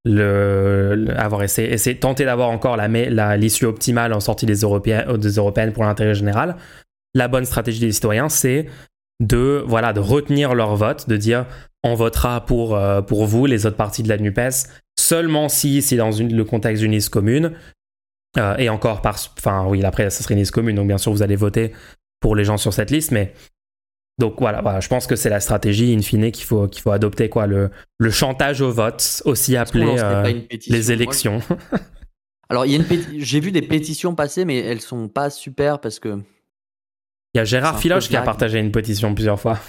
le, avoir essayé, tenter d'avoir encore l'issue la, l'issue optimale en sortie des, européennes, des européennes pour l'intérêt général, la bonne stratégie des citoyens, c'est de, voilà, de retenir leur vote, de dire on votera pour, euh, pour vous, les autres partis de la NUPES, seulement si c'est dans le contexte d'une liste commune. Euh, et encore, par, enfin oui, après, ça serait une liste commune, donc bien sûr, vous allez voter pour les gens sur cette liste, mais donc voilà, je pense que c'est la stratégie in fine qu'il faut, qu'il faut adopter, quoi, le, le chantage au vote, aussi appelé euh, les élections. Alors, j'ai vu des pétitions passer, mais elles sont pas super parce que. Il y a Gérard Filoche qui a partagé une pétition plusieurs fois.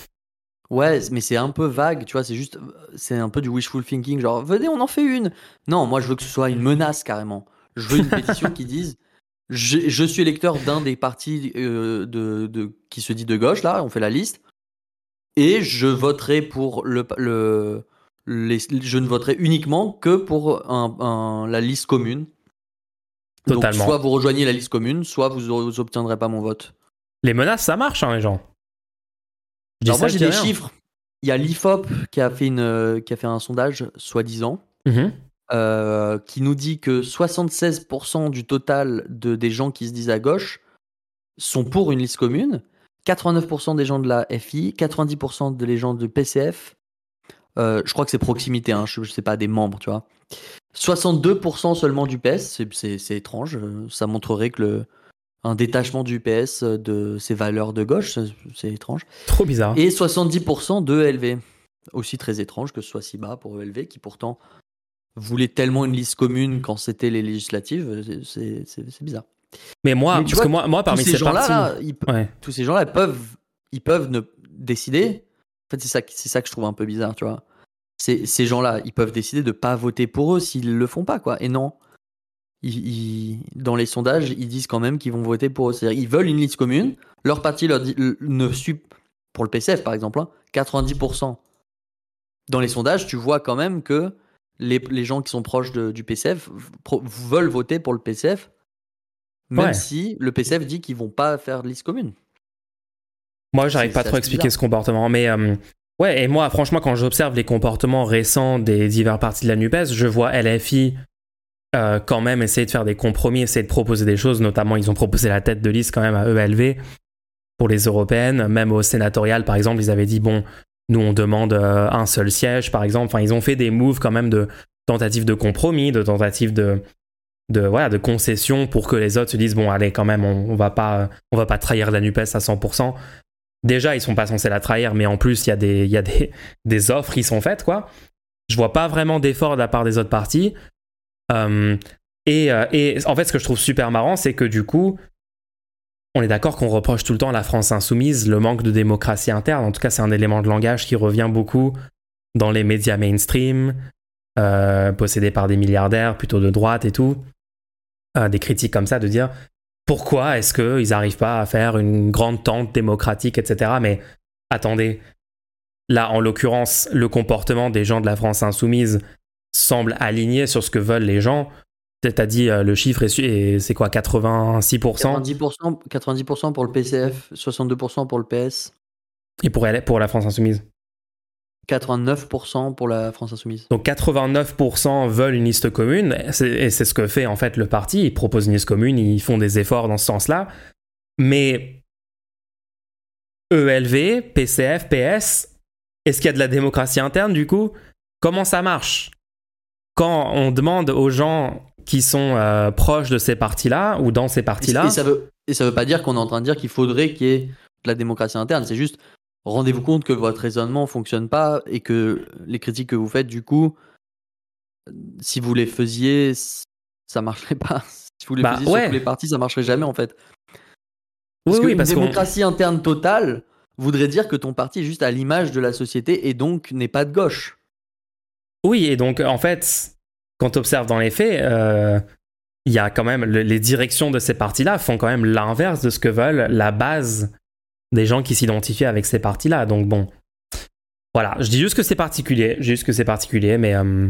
Ouais, mais c'est un peu vague, tu vois, c'est juste, c'est un peu du wishful thinking, genre, venez, on en fait une. Non, moi, je veux que ce soit une menace carrément. Je veux une pétition qui dise, je, je suis électeur d'un des partis euh, de, de, qui se dit de gauche, là, on fait la liste, et je voterai pour le, le les, je ne voterai uniquement que pour un, un, la liste commune. Totalement. Donc, soit vous rejoignez la liste commune, soit vous, vous obtiendrez pas mon vote. Les menaces, ça marche, hein, les gens. Dis Alors ça, moi, j'ai des rien. chiffres. Il y a l'IFOP qui a fait, une, qui a fait un sondage, soi-disant, mmh. euh, qui nous dit que 76% du total de, des gens qui se disent à gauche sont pour une liste commune, 89% des gens de la FI, 90% des gens de PCF, euh, je crois que c'est proximité, hein, je, je sais pas, des membres, tu vois. 62% seulement du PS, c'est étrange, euh, ça montrerait que le, un détachement du PS de ses valeurs de gauche, c'est étrange. Trop bizarre. Et 70% de ELV. Aussi très étrange que ce soit si bas pour ELV, qui pourtant voulait tellement une liste commune quand c'était les législatives, c'est bizarre. Mais moi, Mais parce vois, que moi, moi parmi ces, ces gens-là, ouais. tous ces gens-là peuvent, ils peuvent ne décider. En fait, c'est ça, c'est ça que je trouve un peu bizarre, tu vois. Ces gens-là, ils peuvent décider de pas voter pour eux s'ils le font pas, quoi. Et non, ils, ils, dans les sondages, ils disent quand même qu'ils vont voter pour eux. C'est-à-dire ils veulent une liste commune. Leur parti leur dit, ne suit, pour le PCF par exemple, hein, 90%. Dans les sondages, tu vois quand même que les, les gens qui sont proches de, du PCF pro, veulent voter pour le PCF, même ouais. si le PCF dit qu'ils vont pas faire de liste commune. Moi, j'arrive pas trop à expliquer bizarre. ce comportement, mais euh, ouais, et moi, franchement, quand j'observe les comportements récents des divers partis de la NUPES, je vois LFI euh, quand même essayer de faire des compromis, essayer de proposer des choses. Notamment, ils ont proposé la tête de liste quand même à ELV pour les européennes. Même au sénatorial, par exemple, ils avaient dit bon, nous on demande euh, un seul siège, par exemple. Enfin, ils ont fait des moves quand même de tentatives de compromis, de tentatives de de voilà de concessions pour que les autres se disent bon allez quand même on, va pas on va pas trahir la Nupes à 100%. Déjà ils sont pas censés la trahir, mais en plus il y a des y a des des offres qui sont faites quoi. Je vois pas vraiment d'efforts de la part des autres partis. Euh, et, euh, et, en fait, ce que je trouve super marrant, c'est que du coup, on est d'accord qu'on reproche tout le temps à la France insoumise le manque de démocratie interne. En tout cas, c'est un élément de langage qui revient beaucoup dans les médias mainstream, euh, possédés par des milliardaires plutôt de droite et tout. Des critiques comme ça de dire pourquoi est-ce qu'ils n'arrivent pas à faire une grande tente démocratique, etc. Mais attendez, là, en l'occurrence, le comportement des gens de la France insoumise semble aligné sur ce que veulent les gens. T'as dit euh, le chiffre est, c'est quoi 86% 90%, 90% pour le PCF, 62% pour le PS. Et pour, elle, pour la France Insoumise? 89% pour la France Insoumise. Donc 89% veulent une liste commune, et c'est ce que fait en fait le parti. Ils proposent une liste commune, ils font des efforts dans ce sens-là. Mais ELV, PCF, PS, est-ce qu'il y a de la démocratie interne du coup? Comment ça marche? Quand on demande aux gens qui sont euh, proches de ces partis-là ou dans ces partis-là. Et ça veut, et ça veut pas dire qu'on est en train de dire qu'il faudrait qu'il y ait de la démocratie interne. C'est juste, rendez-vous compte que votre raisonnement fonctionne pas et que les critiques que vous faites, du coup, si vous les faisiez, ça marcherait pas. Si vous les bah, faisiez ouais. sur tous les partis, ça marcherait jamais en fait. Parce oui, oui, parce démocratie interne totale voudrait dire que ton parti est juste à l'image de la société et donc n'est pas de gauche. Oui, et donc en fait, quand tu observes dans les faits, euh, il y a quand même les directions de ces partis-là font quand même l'inverse de ce que veulent la base des gens qui s'identifient avec ces partis-là. Donc bon, voilà, je dis juste que c'est particulier, juste que c'est particulier, mais euh...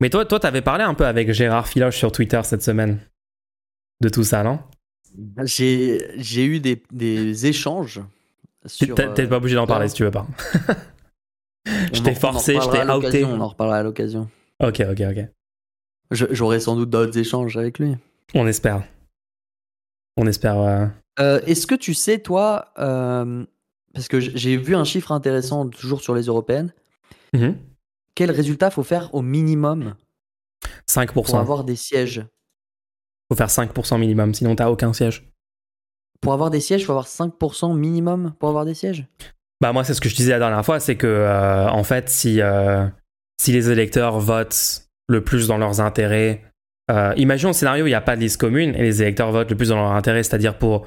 mais toi, toi, t'avais parlé un peu avec Gérard Filoche sur Twitter cette semaine de tout ça, non? J'ai j'ai eu des, des échanges. T'es euh, pas obligé d'en parler si tu veux pas. je t'ai forcé, je t'ai outé. On en reparlera à l'occasion. Ok, ok, ok. J'aurai sans doute d'autres échanges avec lui. On espère. On espère. Euh... Euh, Est-ce que tu sais, toi, euh, parce que j'ai vu un chiffre intéressant toujours sur les européennes, mm -hmm. quel résultat faut faire au minimum 5%. pour avoir des sièges? Faut faire 5% minimum, sinon t'as aucun siège. Pour avoir des sièges, faut avoir 5% minimum pour avoir des sièges? Bah moi c'est ce que je disais la dernière fois, c'est que euh, en fait si euh, si les électeurs votent le plus dans leurs intérêts, euh, imaginons un scénario où il n'y a pas de liste commune et les électeurs votent le plus dans leur intérêt, c'est-à-dire pour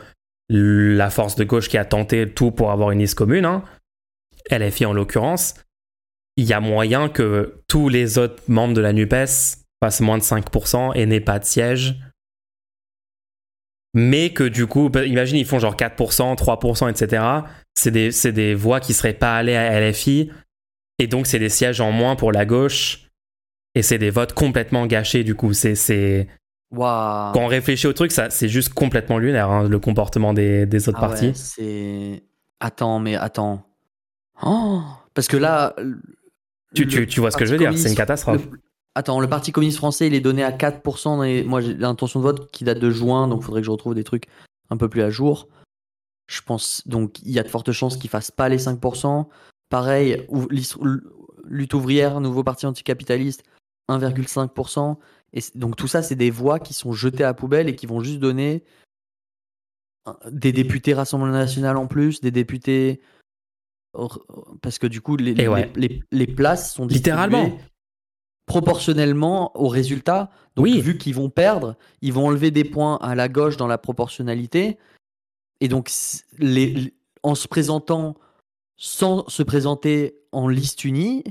la force de gauche qui a tenté tout pour avoir une liste commune. Hein. LFI en l'occurrence, il y a moyen que tous les autres membres de la NUPES fassent moins de 5% et n'aient pas de siège. Mais que du coup, bah, imagine, ils font genre 4%, 3%, etc. C'est des, c'est des voix qui seraient pas allées à LFI. Et donc, c'est des sièges en moins pour la gauche. Et c'est des votes complètement gâchés, du coup. C'est. Quand on réfléchit au truc, ça, c'est juste complètement lunaire, hein, le comportement des, des autres Ah ouais, partis. c'est. Attends, mais attends. Oh Parce que là. Tu, le tu, tu vois ce que je veux dire, c'est une catastrophe. le- Attends, le Parti communiste français, il est donné à 4%. Dans les- Moi, j'ai l'intention de vote qui date de juin, donc il faudrait que je retrouve des trucs un peu plus à jour. Je pense. Donc, il y a de fortes chances qu'il fasse pas les 5%. Pareil, lutte ouvrière, nouveau parti anticapitaliste, 1,5%. Et donc, tout ça, c'est des voix qui sont jetées à la poubelle et qui vont juste donner des députés Rassemblement National en plus, des députés. Parce que du coup, les, les, ouais. les- les places sont Littéralement. Proportionnellement aux résultats. Donc, Oui. vu qu'ils vont perdre, ils vont enlever des points à la gauche dans la proportionnalité. Et donc, les, en se présentant sans se présenter en liste unie,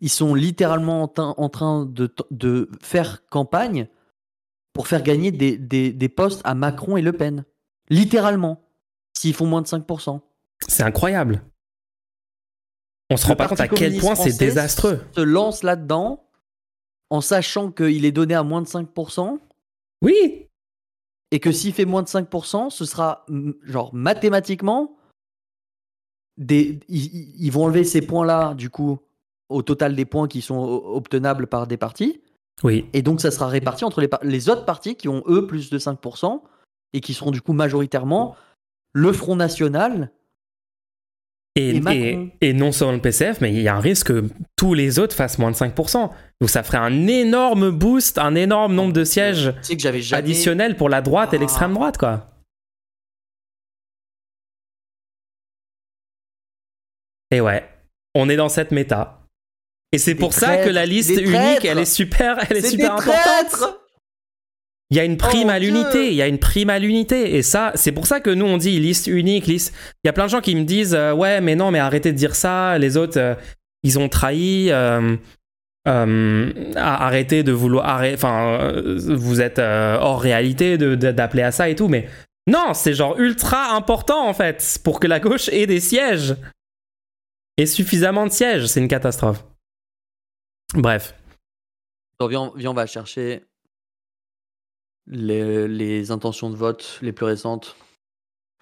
ils sont littéralement en, train- de, faire campagne pour faire gagner des, des- des postes à Macron et Le Pen. Littéralement. S'ils font moins de 5%. C'est incroyable. On se rend pas compte à quel point c'est désastreux. Se lance là-dedans en sachant qu'il est donné à moins de 5%. Oui, et que s'il fait moins de 5%, ce sera genre mathématiquement des ils, vont enlever ces points-là du coup au total des points qui sont obtenables par des partis oui. et donc ça sera réparti entre les, autres partis qui ont eux plus de 5% et qui seront du coup majoritairement le Front National Et, non seulement le PCF, mais il y a un risque que tous les autres fassent moins de 5%. Donc ça ferait un énorme boost, un énorme nombre de sièges tu sais que j'avais jamais additionnels pour la droite et Ah. l'extrême droite, quoi. Et ouais, on est dans cette méta. Et c'est pour ça que la liste unique, elle est super, elle est c'est super importante. Il y a une prime Oh, à l'unité, il y a une prime à l'unité. Et ça, c'est pour ça que nous, on dit liste unique, liste. Il y a plein de gens qui me disent euh, Ouais, mais non, mais arrêtez de dire ça. Les autres, euh, ils ont trahi. euh, euh, a- arrêtez de vouloir. Enfin, euh, vous êtes euh, hors réalité de- de- d'appeler à ça et tout. Mais non, c'est genre ultra important en fait pour que la gauche ait des sièges. Et suffisamment de sièges. C'est une catastrophe. Bref. Viens, viens, on va chercher les, intentions de vote les plus récentes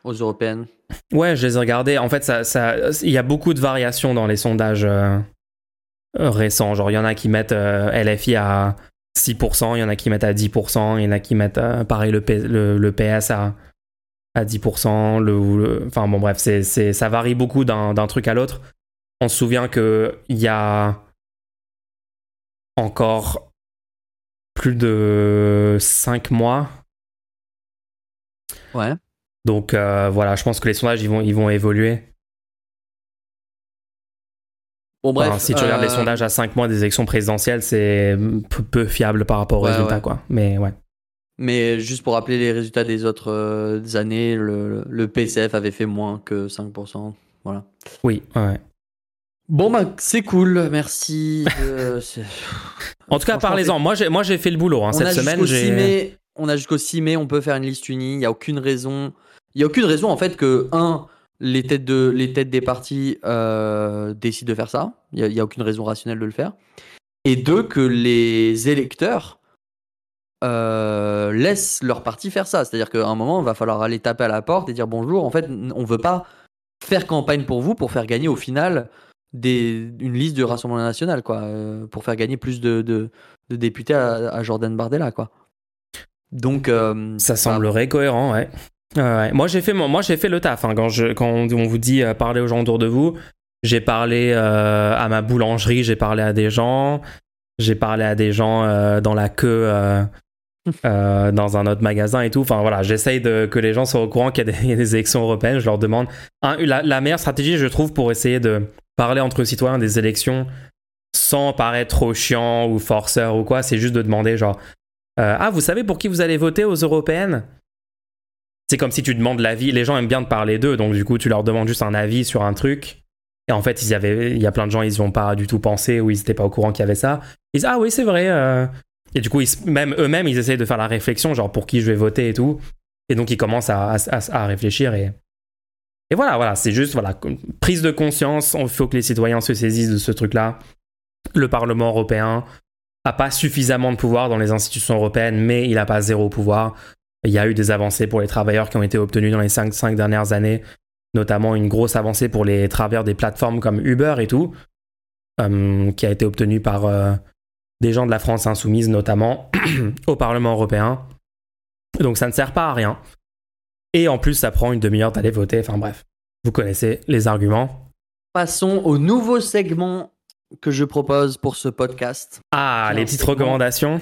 aux européennes? Ouais, je les ai regardés. En fait, ça, ça, il y a beaucoup de variations dans les sondages euh, récents. Genre, il y en a qui mettent euh, LFI à 6%, il y en a qui mettent à 10%, il y en a qui mettent, euh, pareil, le, le, le PS à, à 10%. Le, ou le- enfin, bon, bref, c'est, c'est, ça varie beaucoup d'un, d'un truc à l'autre. On se souvient qu'il y a encore plus de 5 mois, Ouais. donc euh, voilà, je pense que les sondages ils vont, ils vont évoluer. Bon, bref. Enfin, si tu regardes les euh, sondages à 5 mois des élections présidentielles, c'est peu, peu fiable par rapport aux Ouais, résultats, ouais. quoi. Mais ouais. Mais juste pour rappeler les résultats des autres euh, années, le, le PCF avait fait moins que 5%. Voilà. Oui, ouais. Bon, bah, c'est cool, merci. euh, En tout cas, parlez-en. Moi, j'ai, moi, j'ai fait le boulot. hein. on, Cette a semaine, jusqu'au 6 j'ai. mai, on a jusqu'au 6 mai, on peut faire une liste unie. Il n'y a aucune raison. Il y a aucune raison, en fait, que, un, les têtes, de, les têtes des partis euh, décident de faire ça. Il n'y a, il y a aucune raison rationnelle de le faire. Et deux, que les électeurs euh, laissent leur parti faire ça. C'est-à-dire qu'à un moment, il va falloir aller taper à la porte et dire bonjour. En fait, on veut pas faire campagne pour vous pour faire gagner au final des, une liste du Rassemblement national, quoi, euh, pour faire gagner plus de, de, de députés à, à Jordan Bardella, quoi. Donc, euh, Ça bah, semblerait cohérent, ouais. Moi, j'ai fait, moi, j'ai fait le taf. hein. Quand, je, quand on vous dit euh, parler aux gens autour de vous, j'ai parlé à ma boulangerie, j'ai parlé à des gens, j'ai parlé à des gens dans la queue euh, dans un autre magasin et tout. Enfin voilà, j'essaye de, que les gens soient au courant qu'il y, a des- il y a des élections européennes. Je leur demande. Un, la, la meilleure stratégie, je trouve, pour essayer de parler entre citoyens des élections sans paraître trop chiant ou forceur ou quoi, c'est juste de demander genre euh, Ah, vous savez pour qui vous allez voter aux européennes? C'est comme si tu demandes l'avis. Les gens aiment bien te parler d'eux, donc du coup, tu leur demandes juste un avis sur un truc. Et en fait, il y, avait, a plein de gens, ils n'y ont pas du tout pensé ou ils n'étaient pas au courant qu'il y avait ça. Ils disent Ah oui, c'est vrai. euh. Et du coup, même eux-mêmes, ils essayent de faire la réflexion, genre pour qui je vais voter et tout. Et donc, ils commencent à, à- à réfléchir. Et, et voilà, voilà, c'est juste voilà, prise de conscience. Il faut que les citoyens se saisissent de ce truc-là. Le Parlement européen n'a pas suffisamment de pouvoir dans les institutions européennes, mais il n'a pas zéro pouvoir. Il y a eu des avancées pour les travailleurs qui ont été obtenues dans les 5, dernières années, notamment une grosse avancée pour les travailleurs des plateformes comme Uber et tout, euh, qui a été obtenue par euh, des gens de la France insoumise, notamment au Parlement européen. Donc ça ne sert pas à rien. Et en plus, ça prend une demi-heure d'aller voter. Enfin bref, vous connaissez les arguments. Passons au nouveau segment que je propose pour ce podcast. Ah, les petites segment. recommandations.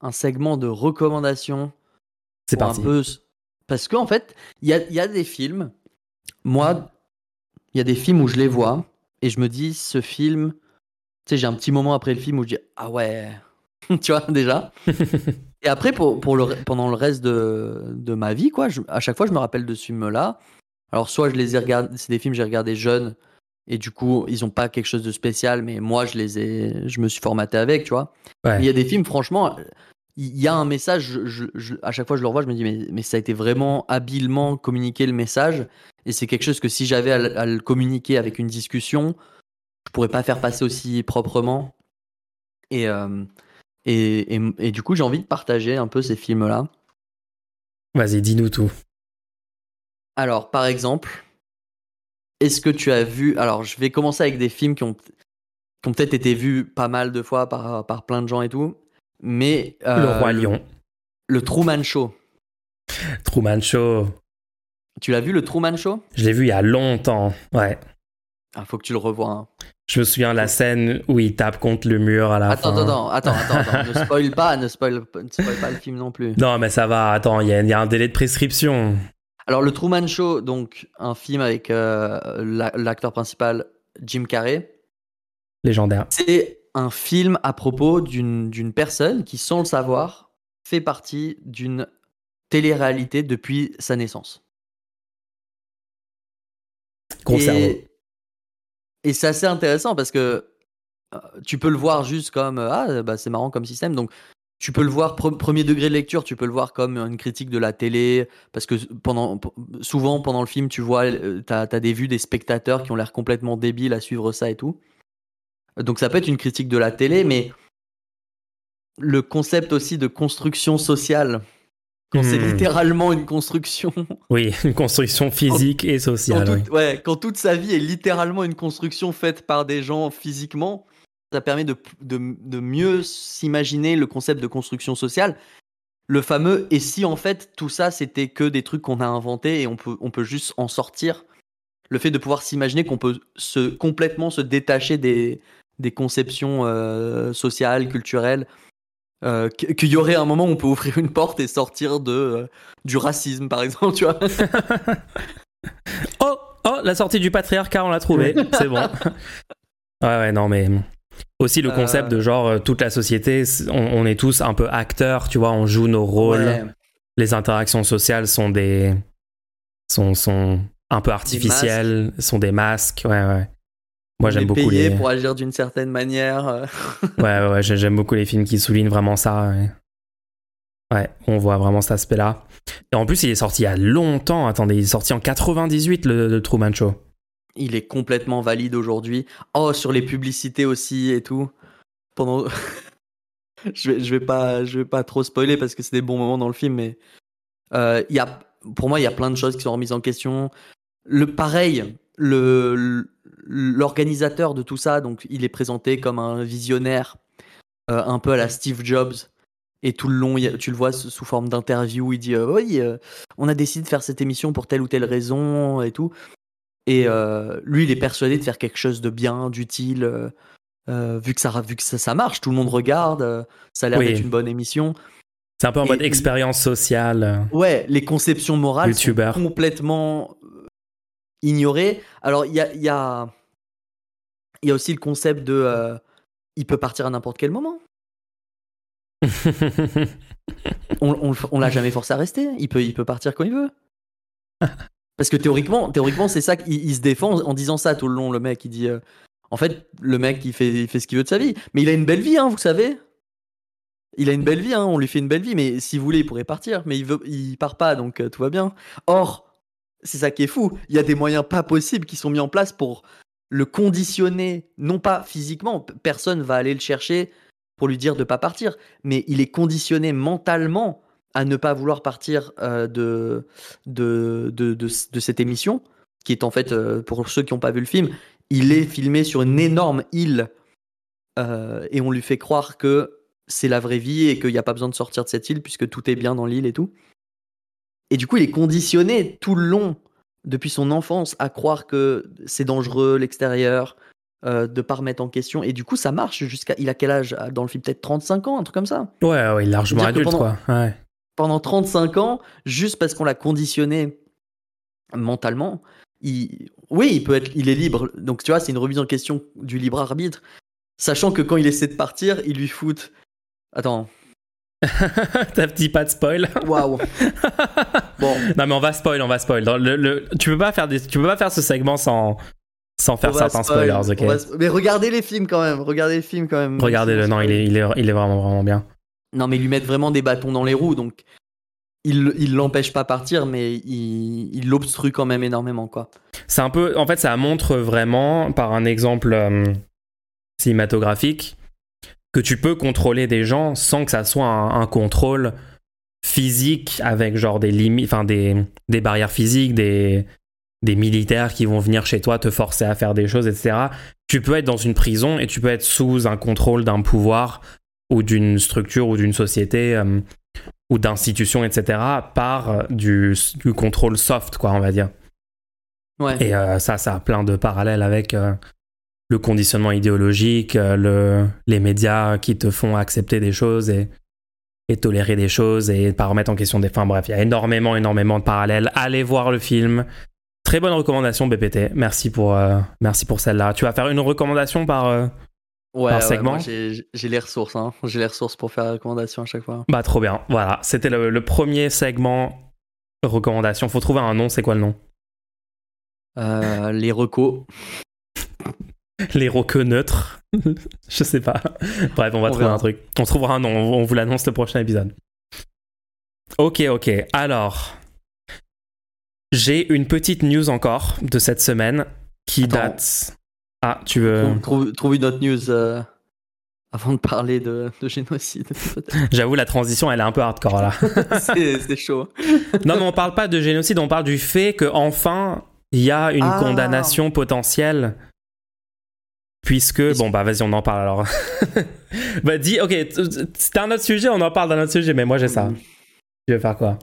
Un segment de recommandations. C'est parti. un peu- Parce qu'en fait, il y y a des films. Moi, il y a des films où je les vois et je me dis, ce film. Tu sais, j'ai un petit moment après le film où je dis, ah ouais. tu vois, déjà. Et après, pour, pour le, pendant le reste de, de ma vie, quoi, je- à chaque fois, je me rappelle de ce film-là. Alors, soit je les ai regardés, c'est des films que j'ai regardés jeunes, et du coup, ils n'ont pas quelque chose de spécial, mais moi, je les ai, je me suis formaté avec, tu vois. Ouais. Il y a des films, franchement, il y a un message, je- je- à chaque fois je le revois, je me dis, mais, mais ça a été vraiment habilement communiqué le message, et c'est quelque chose que si j'avais à, à le communiquer avec une discussion, je pourrais pas faire passer aussi proprement. Et, euh, et, et, et du coup, j'ai envie de partager un peu ces films-là. Vas-y, dis-nous tout. Alors, par exemple, est-ce que tu as vu. Alors, je vais commencer avec des films qui ont, qui ont peut-être été vus pas mal de fois par, par plein de gens et tout. Mais. le euh, Roi Lion. Le Truman Show. Truman Show. Tu l'as vu, le Truman Show? Je l'ai vu il y a longtemps. Ouais. Ah, faut que tu le revoies. hein. Je me souviens de la scène où il tape contre le mur à la Attends, fin. attends, attends, attends, attends. ne spoil pas, ne spoil, ne spoil pas le film non plus. Non, mais ça va. Attends, il y, a- il y a un délai de prescription. Alors, le Truman Show, donc, un film avec euh, la- l'acteur principal Jim Carrey. Légendaire. C'est un film à propos d'une personne qui, sans le savoir, fait partie d'une télé-réalité depuis sa naissance. Cerveau. Et, c'est assez intéressant parce que tu peux le voir juste comme ah bah c'est marrant comme système. Donc tu peux le voir pre- premier degré de lecture tu peux le voir comme une critique de la télé parce que pendant souvent pendant le film tu vois t'as as des vues des spectateurs qui ont l'air complètement débiles à suivre ça et tout. Donc ça peut être une critique de la télé mais le concept aussi de construction sociale quand c'est Hmm. littéralement une construction Oui, une construction physique et quand, sociale. oui. toute- ouais, quand toute sa vie est littéralement une construction faite par des gens physiquement, ça permet de, de, de mieux s'imaginer le concept de construction sociale. Le fameux et si en fait tout ça c'était que des trucs qu'on a inventés et on peut, on peut juste en sortir. Le fait de pouvoir s'imaginer qu'on peut se, complètement se détacher des, des conceptions euh, sociales, culturelles. Euh, qu- qu'il y aurait un moment où on peut ouvrir une porte et sortir de, euh, du racisme par exemple, tu vois. Oh, oh, la sortie du patriarcat, on l'a trouvé. C'est bon. Ouais, ouais, non, mais aussi le concept Euh. de genre toute la société, on, on est tous un peu acteurs, tu vois, on joue nos rôles. Ouais. Les interactions sociales sont des sont sont un peu artificielles, sont des masques. Ouais, ouais. Moi, j'aime beaucoup les. pour agir d'une certaine manière. euh. Ouais, ouais, ouais, j'ai- j'aime beaucoup les films qui soulignent vraiment ça. Ouais, Ouais, on voit vraiment cet aspect-là. Et en plus, il est sorti il y a longtemps. Attendez, il est sorti en 98, le, le Truman Show. Il est complètement valide aujourd'hui. Oh, sur les publicités aussi et tout. Pendant. je, vais, je, vais pas, je vais pas trop spoiler parce que c'est des bons moments dans le film, mais. euh, y a, pour moi, il y a plein de choses qui sont remises en question. Le pareil, le le- l'organisateur de tout ça, donc il est présenté comme un visionnaire, euh, un peu à la Steve Jobs. Et tout le long, tu le vois sous forme d'interview, il dit euh, Oui, euh, on a décidé de faire cette émission pour telle ou telle raison et tout. Et lui, il est persuadé de faire quelque chose de bien, d'utile, vu que, ça, vu que ça, ça marche, tout le monde regarde, ça a l'air Oui. d'être une bonne émission. C'est un peu en Et mode expérience sociale. Ouais, les conceptions morales YouTuber. sont complètement euh, ignorées. Alors, il y a, y, a, il y a aussi le concept de euh, il peut partir à n'importe quel moment. On, on, on l'a jamais forcé à rester. Il peut, il peut partir quand il veut. Parce que théoriquement, théoriquement c'est ça qu'il se défend en disant ça tout le long. Le mec, il dit. en fait, le mec, il fait, il fait ce qu'il veut de sa vie. Mais il a une belle vie, hein, vous savez. Il a une belle vie, hein, on lui fait une belle vie, mais si vous voulez, il pourrait partir. Mais il, veut, il part pas, donc tout va bien. Or, c'est ça qui est fou. Il y a des moyens pas possibles qui sont mis en place pour le conditionner, non pas physiquement, personne va aller le chercher pour lui dire de pas partir, mais il est conditionné mentalement à ne pas vouloir partir euh, de, de, de, cette émission, qui est en fait, euh, pour ceux qui n'ont pas vu le film, il est filmé sur une énorme île euh, et on lui fait croire que c'est la vraie vie et qu'il n'y a pas besoin de sortir de cette île puisque tout est bien dans l'île et tout. Et du coup, il est conditionné tout le long, depuis son enfance, à croire que c'est dangereux, l'extérieur, euh, de pas remettre en question. Et du coup, ça marche jusqu'à. Il a quel âge? Dans le film Peut-être 35 ans, un truc comme ça Ouais, ouais, largement adulte, pendant, quoi. Ouais. Pendant 35 ans, juste parce qu'on l'a conditionné mentalement, il... oui, il peut être, il est libre. Donc, tu vois, c'est une remise en question du libre arbitre. Sachant que quand il essaie de partir, il lui fout. Attends, T'as petit pas de spoil. Waouh. bon. Non mais on va spoil, on va spoil. le, tu peux pas faire des, tu peux pas faire ce segment sans sans faire certains spoilers, ok? Mais regardez les films quand même, regardez les films quand même. Regardez-le, non, il est, il est, il est vraiment vraiment bien. Non mais ils lui mettent vraiment des bâtons dans les roues, donc il il l'empêche pas partir, mais il, il l'obstrue quand même énormément quoi. C'est un peu, en fait, ça montre vraiment par un exemple euh, cinématographique que tu peux contrôler des gens sans que ça soit un, contrôle physique avec genre des limites, enfin des, des barrières physiques, des, des militaires qui vont venir chez toi te forcer à faire des choses, etc. Tu peux être dans une prison et tu peux être sous un contrôle d'un pouvoir ou d'une structure ou d'une société euh, ou d'institution, etc. par euh, du, du, contrôle soft, quoi, on va dire. Ouais. Et euh, ça, ça a plein de parallèles avec le conditionnement idéologique, euh, le, les médias qui te font accepter des choses et, et tolérer des choses et pas remettre en question des fins. Bref, il y a énormément, énormément de parallèles. Allez voir le film. Très bonne recommandation, BPT. Merci pour, euh, merci pour celle-là. Tu vas faire une recommandation par, euh, ouais, segment? J'ai les ressources. Hein. J'ai les ressources pour faire la recommandation à chaque fois. Bah, trop bien. Voilà, c'était le, le, premier segment recommandation. Faut trouver un nom. C'est quoi le nom? Les recos. Les roqueux neutres. je sais pas. Bref, on va trouver un truc. On trouvera un nom, on vous l'annonce le prochain épisode. Ok, ok. Alors, j'ai une petite news encore de cette semaine qui date. Ah, tu veux. Trouve, une autre news euh, avant de parler de, génocide. J'avoue, la transition, elle est un peu hardcore là. c'est chaud. non, mais on parle pas de génocide, on parle du fait qu'enfin, il y a une ah. condamnation potentielle Puisque, bon, bah vas-y, on en parle alors. bah dis, ok, c'était un autre sujet, on en parle d'un autre sujet, mais moi j'ai ça. Tu veux faire quoi?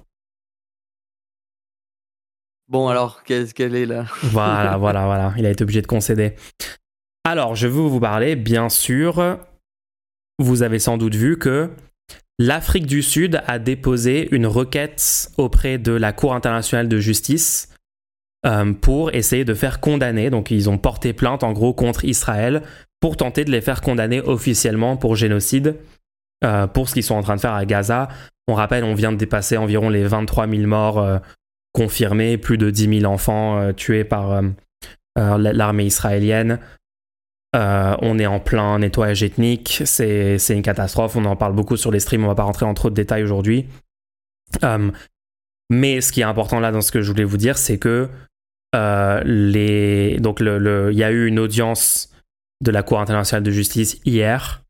Bon, alors, qu'est-ce qu'elle est là? Voilà, voilà, voilà, il a été obligé de concéder. Alors, je veux vous parler, bien sûr, vous avez sans doute vu que l'Afrique du Sud a déposé une requête auprès de la Cour internationale de justice euh, pour essayer de faire condamner. Donc ils ont porté plainte en gros contre Israël pour tenter de les faire condamner officiellement pour génocide euh, pour ce qu'ils sont en train de faire à Gaza. On rappelle, on vient de dépasser environ les 23 000 morts euh, confirmés, plus de 10 000 enfants tués par l'armée israélienne. on est en plein nettoyage ethnique, c'est une catastrophe, on en parle beaucoup sur les streams, on va pas rentrer en trop de détails aujourd'hui. mais ce qui est important là dans ce que je voulais vous dire, c'est que les... Donc, il le, y a eu une audience de la Cour internationale de justice hier.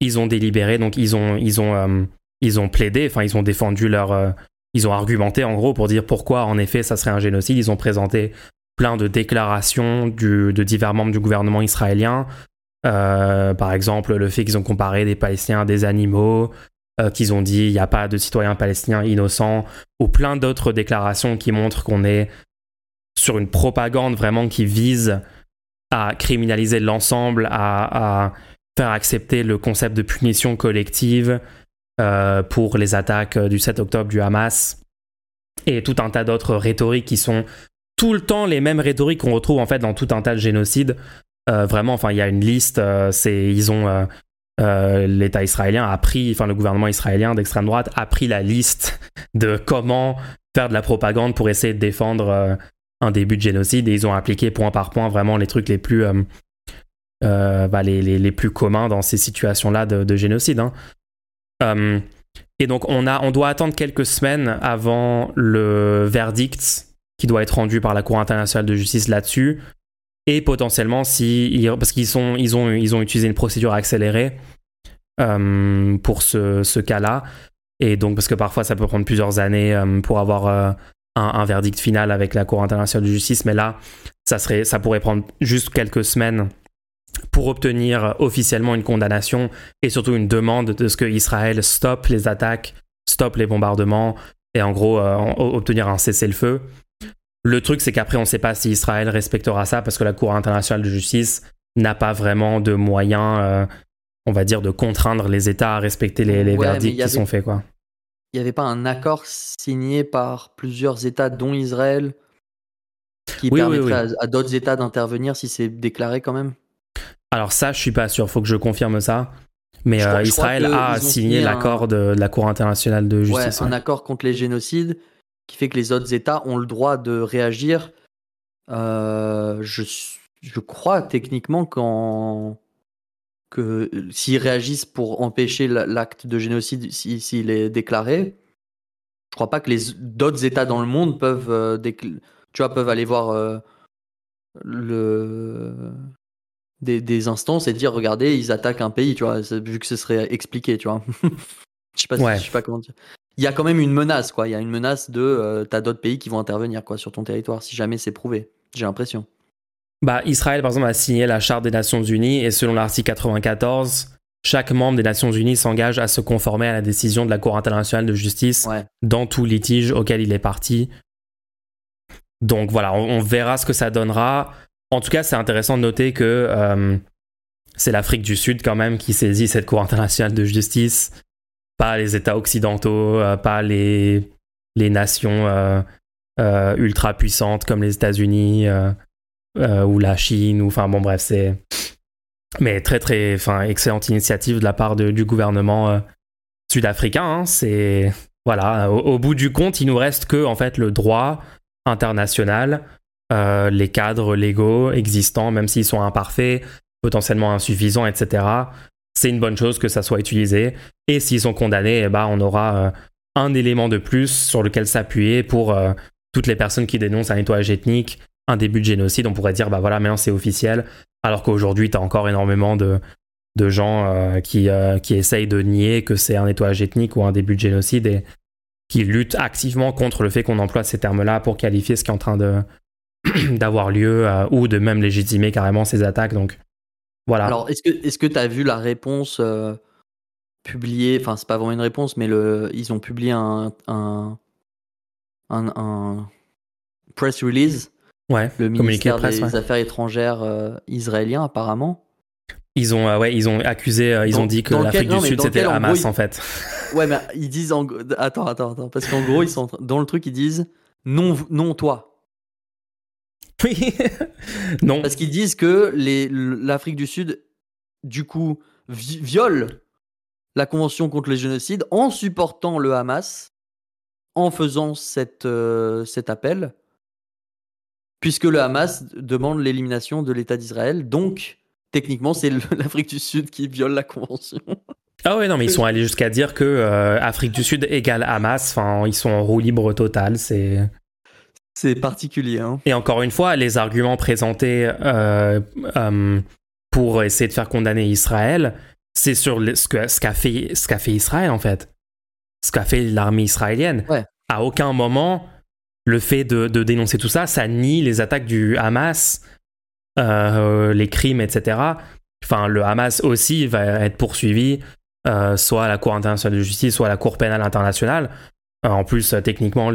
Ils ont délibéré, donc ils ont, ils ont, euh, ils ont plaidé, enfin, ils ont défendu leur. Euh, ils ont argumenté en gros pour dire pourquoi, en effet, ça serait un génocide. Ils ont présenté plein de déclarations de divers membres du gouvernement israélien. par exemple, le fait qu'ils ont comparé des Palestiniens à des animaux, qu'ils ont dit il n'y a pas de citoyens palestiniens innocents, ou plein d'autres déclarations qui montrent qu'on est sur une propagande vraiment qui vise à criminaliser l'ensemble, à, faire accepter le concept de punition collective euh, pour les attaques du 7 octobre du Hamas et tout un tas d'autres rhétoriques qui sont tout le temps les mêmes rhétoriques qu'on retrouve en fait dans tout un tas de génocides. Euh, vraiment, enfin, il y a une liste. Euh, c'est ils ont l'État israélien a pris, enfin le gouvernement israélien d'extrême droite a pris la liste de comment faire de la propagande pour essayer de défendre un début de génocide et ils ont appliqué point par point vraiment les trucs les plus bah, les, les, plus communs dans ces situations-là de, génocide. Hein. et donc on, a, on doit attendre quelques semaines avant le verdict qui doit être rendu par la Cour internationale de justice là-dessus. Et potentiellement, si, parce qu'ils sont, ils ont, ils ont utilisé une procédure accélérée euh, pour ce, ce cas-là. Et donc, parce que parfois, ça peut prendre plusieurs années euh, pour avoir euh, un, verdict final avec la Cour internationale de justice. Mais là, ça, serait, ça pourrait prendre juste quelques semaines pour obtenir officiellement une condamnation et surtout une demande de ce que Israël stoppe les attaques, stoppe les bombardements et en gros obtenir un cessez-le-feu. Le truc, c'est qu'après, on ne sait pas si Israël respectera ça parce que la Cour internationale de justice n'a pas vraiment de moyens, euh, on va dire, de contraindre les États à respecter les, verdicts qui sont faits. Quoi. Il n'y avait pas un accord signé par plusieurs États, dont Israël, qui permettrait à, d'autres États d'intervenir si c'est déclaré quand même? Alors ça, je suis pas sûr. Faut que je confirme ça. Mais euh, Israël a signé l'accord de, la Cour internationale de justice. Ouais, un accord contre les génocides qui fait que les autres États ont le droit de réagir. Euh, je, je, crois techniquement qu'en que s'ils réagissent pour empêcher l'acte de génocide s'il est déclaré, je crois pas que les d'autres États dans le monde peuvent euh, tu vois peuvent aller voir euh, le des, des, instances et dire regardez ils attaquent un pays tu vois vu que ce serait expliqué tu vois je sais pas je sais pas comment dire il y a quand même une menace, quoi. Il y a une menace de euh, t'as d'autres pays qui vont intervenir, quoi, sur ton territoire, si jamais c'est prouvé. J'ai l'impression. Bah, Israël, par exemple, a signé la Charte des Nations Unies et selon l'article 94, chaque membre des Nations Unies s'engage à se conformer à la décision de la Cour internationale de justice dans tout litige auquel il est parti. Donc voilà, on, verra ce que ça donnera. En tout cas, c'est intéressant de noter que euh, c'est l'Afrique du Sud quand même qui saisit cette Cour internationale de justice pas les États occidentaux, euh, pas les, les nations euh, ultra puissantes comme les États-Unis ou la Chine. Ou, enfin bon, bref, c'est. Mais très, très. Enfin, excellente initiative de la part du gouvernement sud-africain. Hein. c'est. Voilà, au, bout du compte, il nous reste que en fait le droit international, les cadres légaux existants, même s'ils sont imparfaits, potentiellement insuffisants, etc c'est une bonne chose que ça soit utilisé. Et s'ils sont condamnés, eh ben, on aura euh, un élément de plus sur lequel s'appuyer pour euh, toutes les personnes qui dénoncent un nettoyage ethnique, un début de génocide. On pourrait dire, bah voilà, maintenant c'est officiel. Alors qu'aujourd'hui, tu as encore énormément de, de gens euh, qui, qui essayent de nier que c'est un nettoyage ethnique ou un début de génocide et qui luttent activement contre le fait qu'on emploie ces termes-là pour qualifier ce qui est en train de d'avoir lieu ou de même légitimer carrément ces attaques. Donc, alors, est-ce que tu as vu la réponse euh, publiée Enfin, c'est pas vraiment une réponse, mais le, ils ont publié un, un, un, press release. Ouais, le ministère des Affaires étrangères euh, israélien, apparemment. Ils ont, euh, ouais, ils ont accusé, ils ont dit que l'Afrique du Sud c'était Hamas en, fait. Ouais, mais ils disent en... attends, attends, attends, parce qu'en gros ils sont dans le truc ils disent non, non toi. Oui. non. Parce qu'ils disent que l'Afrique du Sud, du coup, viole la Convention contre les génocides en supportant le Hamas, en faisant cette, euh, cet appel, puisque le Hamas demande l'élimination de l'État d'Israël. Donc, techniquement, c'est l'Afrique du Sud qui viole la Convention. Ah ouais, non, mais ils sont allés jusqu'à dire que euh, Afrique du Sud égale Hamas. Enfin, ils sont en roue libre total. C'est. C'est particulier. Hein. Et encore une fois, les arguments présentés euh, euh, pour essayer de faire condamner Israël, c'est sur ce qu'a ce qu'a fait, ce qu'a fait Israël en fait. Ce qu'a fait l'armée israélienne. À aucun moment, le fait de, dénoncer tout ça, ça nie les attaques du Hamas, euh, les crimes, etc. Enfin, le Hamas aussi va être poursuivi, soit à la Cour internationale de justice, soit à la Cour pénale internationale. en plus, techniquement,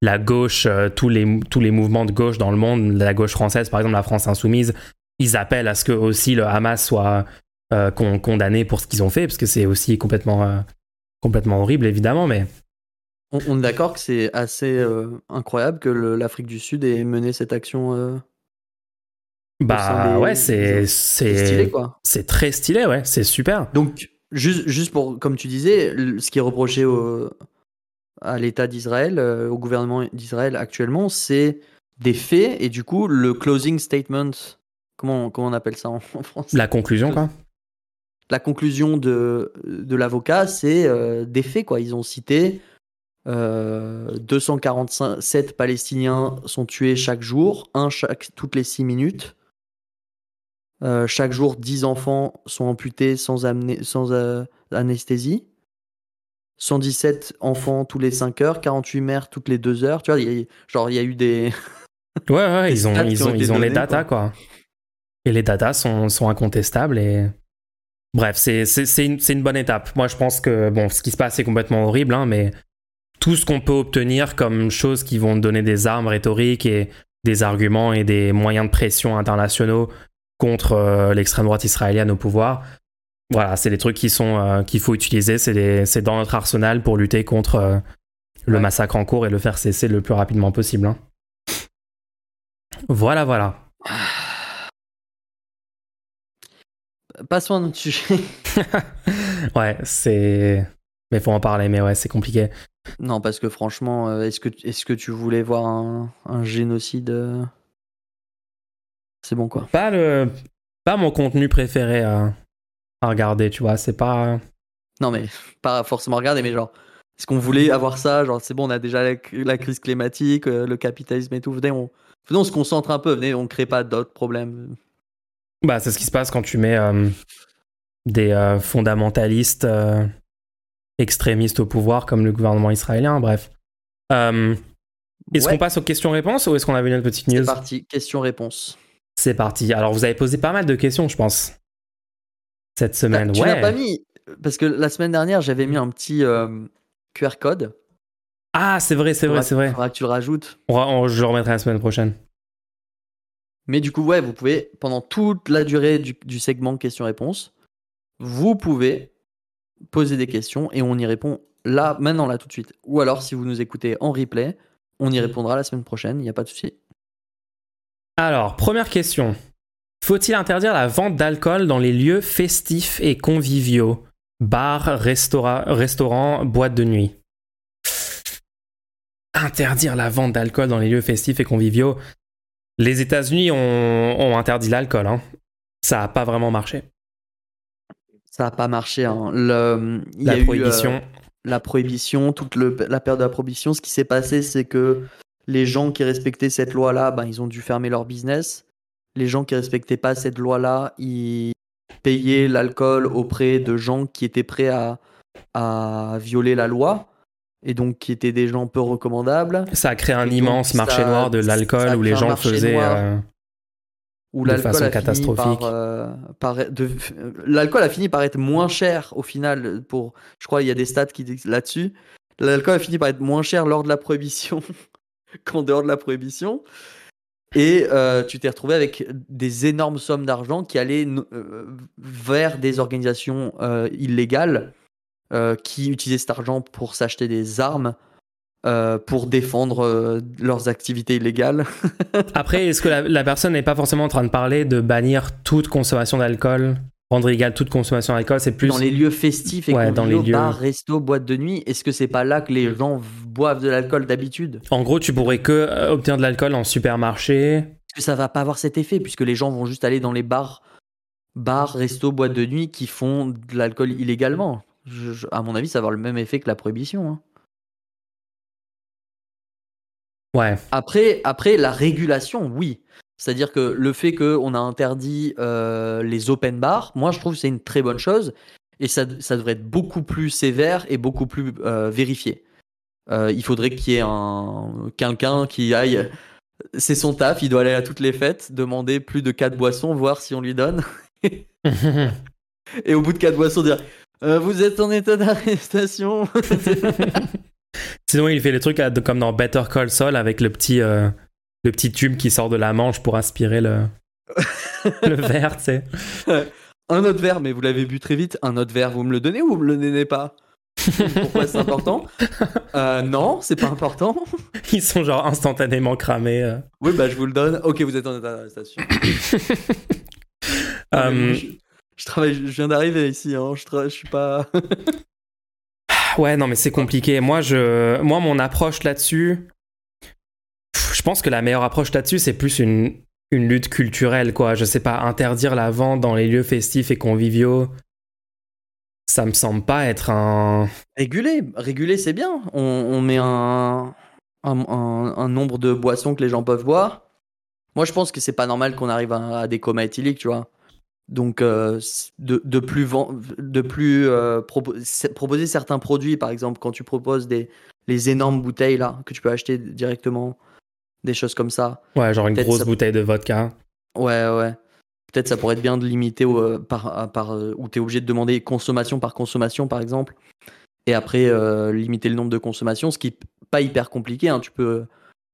la gauche, euh, tous, les, mouvements de gauche dans le monde, la gauche française, par exemple la France insoumise, ils appellent à ce que aussi le Hamas soit euh, condamné pour ce qu'ils ont fait, parce que c'est aussi complètement, euh, complètement horrible, évidemment, mais... On, est d'accord que c'est assez incroyable que l'Afrique du Sud ait mené cette action Bah ouais, c'est c'est c'est très stylé, ouais, c'est super. Donc juste juste pour comme tu disais, ce qui est reproché au, à l'État d'Israël, euh, au gouvernement d'Israël actuellement, c'est des faits et du coup le closing statement, comment comment on appelle ça en, France La conclusion quoi. La conclusion de de l'avocat, c'est euh, des faits quoi. Ils ont cité 247 euh, Palestiniens sont tués chaque jour, un chaque, toutes les 6 minutes. Euh, chaque jour, 10 enfants sont amputés sans, sans euh, anesthésie. 117 enfants tous les 5 heures, 48 mères toutes les 2 heures. Tu vois, genre, il y a eu des. ouais, ouais, ils ont, ils ont, ils ont les datas, quoi. Et les datas sont, sont incontestables et. Bref, c'est une, une, bonne étape. Moi, je pense que, bon, ce qui se passe est complètement horrible, hein, mais tout ce qu'on peut obtenir comme choses qui vont donner des armes rhétoriques et des arguments et des moyens de pression internationaux contre euh, l'extrême droite israélienne au pouvoir. Voilà, c'est des trucs qui sont euh, qu'il faut utiliser, c'est dans notre arsenal pour lutter contre euh, le massacre en cours et le faire cesser le plus rapidement possible. Hein. Voilà, voilà. Passons à notre sujet. ouais, c'est. Mais faut en parler, mais ouais, c'est compliqué. Non, parce que franchement, est-ce que, est -ce que tu voulais voir un, un génocide c'est bon quoi. Pas le, pas mon contenu préféré à, regarder, tu vois. C'est pas. Non mais pas forcément regarder, mais genre, est-ce qu'on voulait avoir ça Genre, c'est bon, on a déjà la, crise climatique, euh, le capitalisme et tout. Venez, on, venez, on se concentre un peu. Venez, on crée pas d'autres problèmes. Bah, c'est ce qui se passe quand tu mets euh, des euh, fondamentalistes extrémistes au pouvoir comme le gouvernement israélien. Bref. est-ce qu'on passe aux questions-réponses ou est-ce qu'on avait une petite news C'est parti, questions-réponses. C'est parti. Alors, vous avez posé pas mal de questions, je pense, cette semaine. Tu n'as pas mis, parce que la semaine dernière, j'avais mis un petit euh, QR code. Ah, c'est vrai, c'est vrai, c'est vrai. Faudra que tu le rajoutes. je le remettrai la semaine prochaine. Mais du coup, ouais, vous pouvez, pendant toute la durée du, du segment questions-réponses, vous pouvez poser des questions et on y répond là, maintenant, là, tout de suite. Ou alors, si vous nous écoutez en replay, on y répondra la semaine prochaine, il n'y a pas de souci. Alors, première question. Faut-il interdire la vente d'alcool dans les lieux festifs et conviviaux? Bars, restaurants, boîtes de nuit. Interdire la vente d'alcool dans les lieux festifs et conviviaux. Les États-Unis ont, interdit l'alcool. Hein. Ça n'a pas vraiment marché. Ça n'a pas marché. Hein. la prohibition. Euh, la prohibition, toute la période de la prohibition, ce qui s'est passé, c'est que les gens qui respectaient cette loi-là, ben, ils ont dû fermer leur business. Les gens qui respectaient pas cette loi-là, ils payaient l'alcool auprès de gens qui étaient prêts à, à violer la loi et donc qui étaient des gens peu recommandables. Ça a créé un immense marché noir de l'alcool où les gens faisaient euh, de façon catastrophique. Euh, l'alcool a fini par être moins cher au final. Pour, je crois il y a des stats qui disent là-dessus. L'alcool a fini par être moins cher lors de la prohibition qu'en dehors de la prohibition. Et euh, tu t'es retrouvé avec des énormes sommes d'argent qui allaient euh, vers des organisations euh, illégales qui utilisaient cet argent pour s'acheter des armes, pour défendre leurs activités illégales. Après, est-ce que la, personne n'est pas forcément en train de parler de bannir toute consommation d'alcool Rendre égal toute consommation d'alcool, c'est plus. Dans les lieux festifs et ouais, dans les lieux... bars, restos, boîtes de nuit, est-ce que c'est pas là que les gens boivent de l'alcool d'habitude? En gros, tu pourrais que euh, obtenir de l'alcool en supermarché. Que ça va pas avoir cet effet, puisque les gens vont juste aller dans les bars, bars, restos, boîtes de nuit qui font de l'alcool illégalement? à mon avis, ça va avoir le même effet que la prohibition. Hein. Ouais. Après, après, la régulation, oui. C'est-à-dire que le fait qu'on a interdit euh, les open bars, moi je trouve que c'est une très bonne chose et ça, ça, devrait être beaucoup plus sévère et beaucoup plus euh, vérifié. Euh, il faudrait qu'il y ait un, quelqu'un qui aille. C'est son taf, il doit aller à toutes les fêtes, demander plus de 4 boissons, voir si on lui donne. et au bout de 4 boissons, dire Vous êtes en état d'arrestation. Sinon, il fait les trucs comme dans Better Call Saul avec le petit le petit tube qui sort de la manche pour aspirer le, le verre, tu sais. Un autre verre, mais vous l'avez bu très vite. Un autre verre, vous me le donnez ou vous me le donnez pas? Pourquoi c'est important? Euh, Non, c'est pas important. Ils sont genre instantanément cramés. euh. Oui, bah je vous le donne. Ok, vous êtes en état d'arrestation. Euh, je, je travaille, je viens d'arriver ici. Hein. Je, tra- je suis pas. Ouais, non, mais c'est compliqué. Moi, je, moi, mon approche là-dessus, je pense que la meilleure approche là-dessus, c'est plus une, lutte culturelle, quoi. Je sais pas, interdire la vente dans les lieux festifs et conviviaux, ça me semble pas être un. Réguler, réguler, c'est bien. On, on met un, un, un- nombre de boissons que les gens peuvent boire. Moi, je pense que c'est pas normal qu'on arrive à, à des comas éthyliques, tu vois. Donc, euh, de, de plus, de plus euh, propo- proposer certains produits, par exemple, quand tu proposes des, les énormes bouteilles là que tu peux acheter directement, des choses comme ça. Ouais, genre une grosse ça- bouteille de vodka. Ouais, ouais. Peut-être ça pourrait être bien de limiter euh, par, par, euh, où tu es obligé de demander consommation par consommation, par exemple. Et après, limiter le nombre de consommations, ce qui n'est pas hyper compliqué. hein. Tu, peux,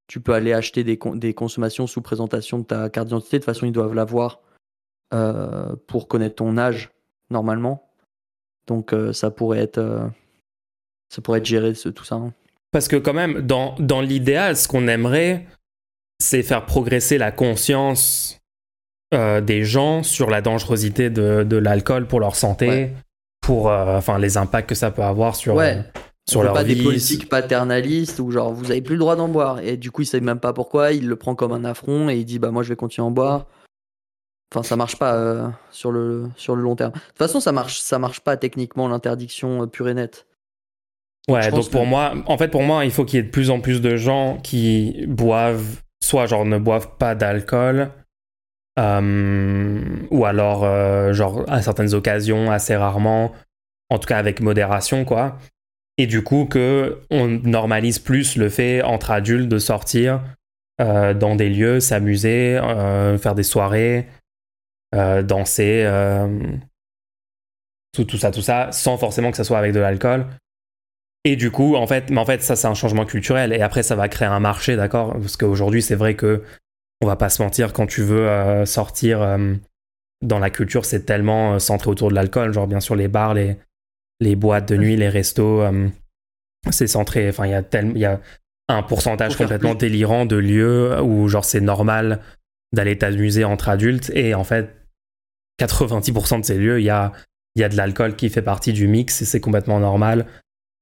tu peux aller acheter des, con- des consommations sous présentation de ta carte d'identité. De toute façon, ils doivent l'avoir euh, pour connaître ton âge, normalement. Donc, euh, ça, pourrait être, euh, ça pourrait être géré, ce- tout ça. hein. Parce que quand même, dans, dans l'idéal, ce qu'on aimerait, c'est faire progresser la conscience des gens sur la dangerosité de, de l'alcool pour leur santé, Ouais. pour enfin les impacts que ça peut avoir sur, Ouais. sur leur pas vie. des politiques paternalistes où genre vous avez plus le droit d'en boire et du coup il sait même pas pourquoi il le prend comme un affront et il dit bah moi je vais continuer à en boire enfin ça marche pas euh, sur le sur le long terme de toute façon ça marche ça marche pas techniquement l'interdiction euh, pure et nette Ouais, donc pour que- moi, en fait, pour moi, il faut qu'il y ait de plus en plus de gens qui boivent, soit genre ne boivent pas d'alcool, euh, ou alors euh, genre à certaines occasions, assez rarement, en tout cas avec modération, quoi. Et du coup, que on normalise plus le fait entre adultes de sortir euh, dans des lieux, s'amuser, faire des soirées, danser, euh, tout, tout ça, tout ça, sans forcément que ça soit avec de l'alcool. Et du coup, en fait, mais en fait, ça c'est un changement culturel. Et après, ça va créer un marché, d'accord? Parce qu'aujourd'hui, c'est vrai que on va pas se mentir, quand tu veux euh, sortir euh, dans la culture, c'est tellement euh, centré autour de l'alcool. Genre, bien sûr, les bars, les, les boîtes de nuit, les restos, euh, c'est centré. Enfin, il y a tellement, il y a un pourcentage complètement délirant de lieux où genre c'est normal d'aller t'amuser entre adultes. Et en fait, 90% de ces lieux, il y a, il y a de l'alcool qui fait partie du mix et c'est complètement normal.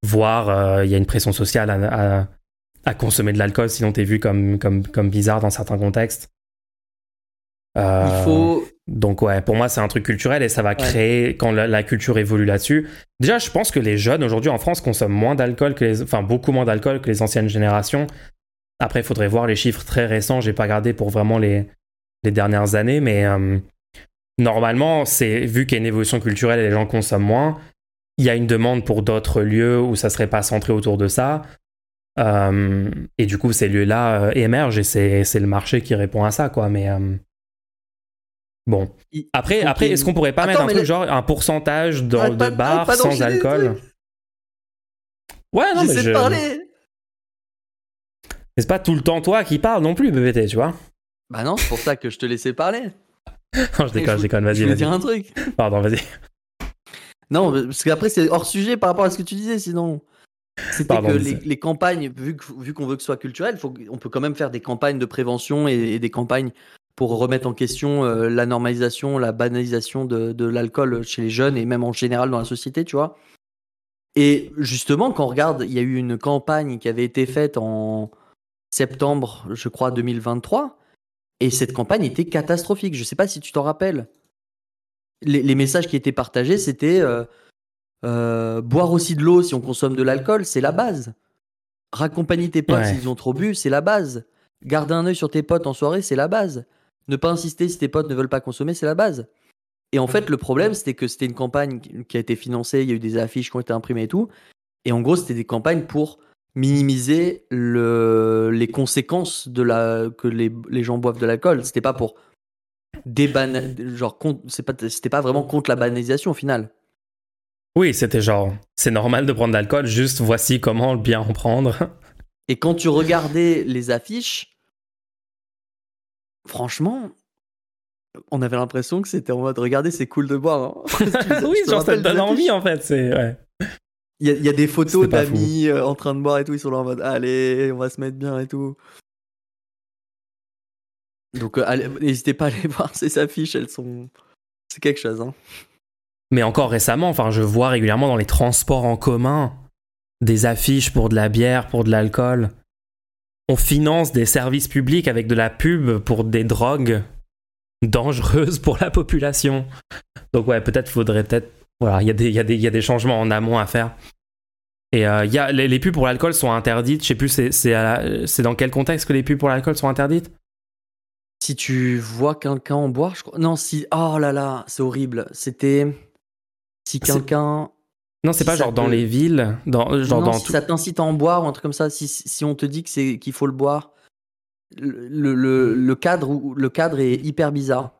Voire euh, il y a une pression sociale à, à- à consommer de l'alcool, sinon t'es vu comme, comme, comme bizarre dans certains contextes. Euh, il faut donc ouais, pour moi c'est un truc culturel et ça va créer quand la, la culture évolue là-dessus. Déjà, je pense que les jeunes aujourd'hui en France consomment moins d'alcool que les, enfin beaucoup moins d'alcool que les anciennes générations. Après, il faudrait voir les chiffres très récents. J'ai pas regardé pour vraiment les les dernières années, mais euh, normalement, c'est vu qu'il y a une évolution culturelle et les gens consomment moins, il y a une demande pour d'autres lieux où ça serait pas centré autour de ça. Euh, et du coup, ces lieux-là euh, émergent et c'est c'est le marché qui répond à ça, quoi. Mais euh, bon. Après, après est-ce qu'on pourrait pas Attends, mettre un truc le- genre un pourcentage dans, de bars sans alcool? Ouais, non, mais je... de parler mais c'est pas tout le temps toi qui parles non plus, BBT, tu vois. bah non c'est pour ça que je te laissais parler Non, je déconne, je déconne, vas-y, je vas-y. dire un truc Pardon, vas-y. Non, parce qu'après, c'est hors sujet par rapport à ce que tu disais, sinon. C'était que les, campagnes, vu qu'on veut que ce soit culturel, faut, on peut quand même faire des campagnes de prévention et, et des campagnes pour remettre en question euh, la normalisation, la banalisation de, de l'alcool chez les jeunes et même en général dans la société, tu vois. Et justement, quand on regarde, il y a eu une campagne qui avait été faite en septembre, je crois, 2023, et cette campagne était catastrophique. Je sais pas si tu t'en rappelles. Les, les messages qui étaient partagés, c'était euh, euh, boire aussi de l'eau si on consomme de l'alcool, c'est la base. Raccompagner tes potes Ouais. s'ils ont trop bu, c'est la base. Garder un œil sur tes potes en soirée, c'est la base. Ne pas insister si tes potes ne veulent pas consommer, c'est la base. Et en fait, le problème, c'était que c'était une campagne qui qui a été financée, il y a eu des affiches qui ont été imprimées et tout. Et en gros, c'était des campagnes pour minimiser le, les conséquences de la, que les, les gens boivent de l'alcool. C'était pas pour débana- genre c'est pas c'était pas vraiment contre la banalisation au final. Oui, c'était genre, c'est normal de prendre de l'alcool, juste voici comment bien en prendre. Et quand tu regardais les affiches, franchement, on avait l'impression que c'était en mode regardez, c'est cool de boire. hein. Oui, genre ça te donne envie en fait. C'est ouais. Il y, a des photos d'amis euh, en train de boire et tout, ils sont là en mode allez, on va se mettre bien et tout. Donc euh, n'hésitez pas à aller voir ces affiches, elles sont. C'est quelque chose, hein. Mais encore récemment, enfin, je vois régulièrement dans les transports en commun des affiches pour de la bière, pour de l'alcool. On finance des services publics avec de la pub pour des drogues dangereuses pour la population. Donc ouais, peut-être faudrait peut-être... Voilà, il y, a des, y, a y a des changements en amont à faire. Et euh, y a, les, pubs pour l'alcool sont interdites. Je sais plus, c'est dans quel contexte que les pubs pour l'alcool sont interdites? Si tu vois quelqu'un en boire, je crois. Non, si. Oh là là, c'est horrible. C'était. Si quelqu'un. Non, c'est pas genre dans les villes, dans genre dans si ça t'incite à en boire ou un truc comme ça. Si, si on te dit qu'il faut le boire, le, le, le, cadre le cadre est hyper bizarre.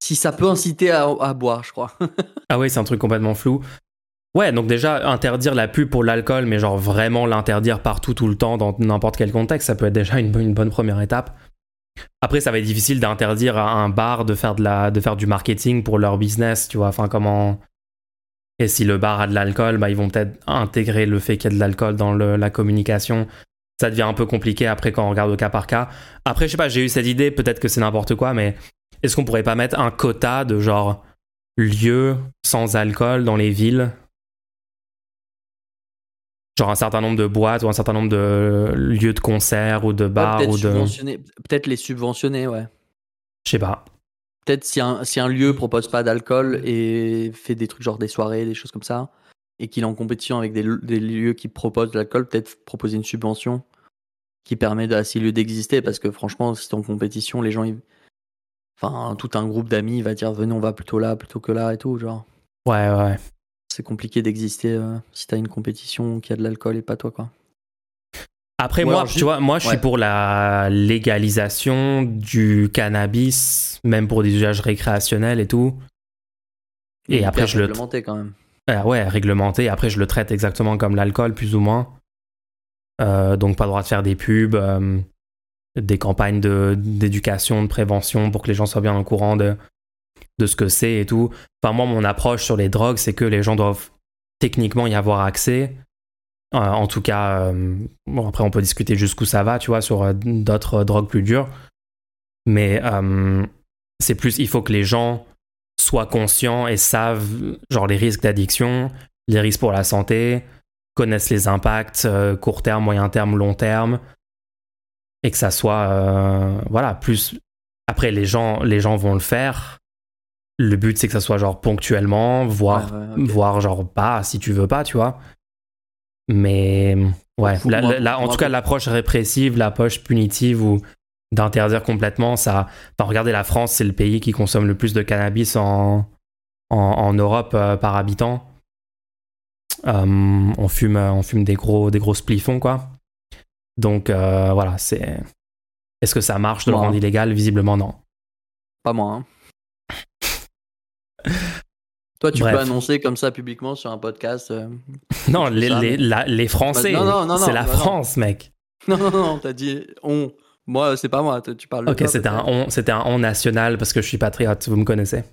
Si ça peut inciter à, boire, je crois. ah ouais, c'est un truc complètement flou. Ouais, donc déjà interdire la pub pour l'alcool, mais genre vraiment l'interdire partout tout le temps dans n'importe quel contexte, ça peut être déjà une, une bonne première étape. Après, ça va être difficile d'interdire à un bar de faire, de, la, de faire du marketing pour leur business, tu vois. Enfin, comment. Et si le bar a de l'alcool, bah, ils vont peut-être intégrer le fait qu'il y a de l'alcool dans la communication. Ça devient un peu compliqué après quand on regarde au cas par cas. Après, je sais pas, j'ai eu cette idée, peut-être que c'est n'importe quoi, mais est-ce qu'on pourrait pas mettre un quota de genre lieux sans alcool dans les villes? Genre un certain nombre de boîtes ou un certain nombre de lieux de concert ou de bars ou de peut-être les subventionner ouais. Je sais pas. Peut-être si un, si un lieu propose pas d'alcool et fait des trucs genre des soirées des choses comme ça et qu'il est en compétition avec des, des lieux qui proposent de l'alcool peut-être proposer une subvention qui permet à ces lieux d'exister parce que franchement si t'es en compétition les gens ils... enfin tout un groupe d'amis va dire venez on va plutôt là plutôt que là et tout genre ouais ouais c'est compliqué d'exister euh, si t'as une compétition qui a de l'alcool et pas toi, quoi. Après, moi, tu vois, moi, je suis pour la légalisation du cannabis, même pour des usages récréationnels et tout. Et, après, je le. Réglementé quand même. Ah ouais, réglementé. Après, je le traite exactement comme l'alcool, plus ou moins. Euh, donc, pas le droit de faire des pubs, euh, des campagnes d'éducation, de, prévention pour que les gens soient bien au courant de, de ce que c'est et tout. Enfin, moi, mon approche sur les drogues, c'est que les gens doivent techniquement y avoir accès. Euh, en tout cas, euh, bon, après, on peut discuter jusqu'où ça va, tu vois, sur euh, d'autres drogues plus dures. Mais c'est plus, il faut que les gens soient conscients et savent, genre, les risques d'addiction, les risques pour la santé, connaissent les impacts court terme, moyen terme, long terme. Et que ça soit, voilà, plus. Après, les gens, les gens vont le faire le but, c'est que ça soit genre ponctuellement, voire, genre pas si tu veux pas, tu vois. Mais ouais, en tout cas, l'approche répressive, l'approche punitive ou d'interdire complètement, ça. Enfin, regardez, la France, c'est le pays qui consomme le plus de cannabis en, en, Europe euh, par habitant. Euh, on, fume, on fume des gros, des gros spliffons, quoi. Donc euh, voilà, c'est. Est-ce que ça marche de le rendre illégal? Visiblement, non. Pas moi. Hein. Toi, tu peux annoncer comme ça publiquement sur un podcast. Euh, non, les, les, les, Français. c'est la France, mec. Non, non, non, t'as dit on. Moi, c'est pas moi, tu parles. Ok, c'était un on, c'était un on national parce que je suis patriote, vous me connaissez.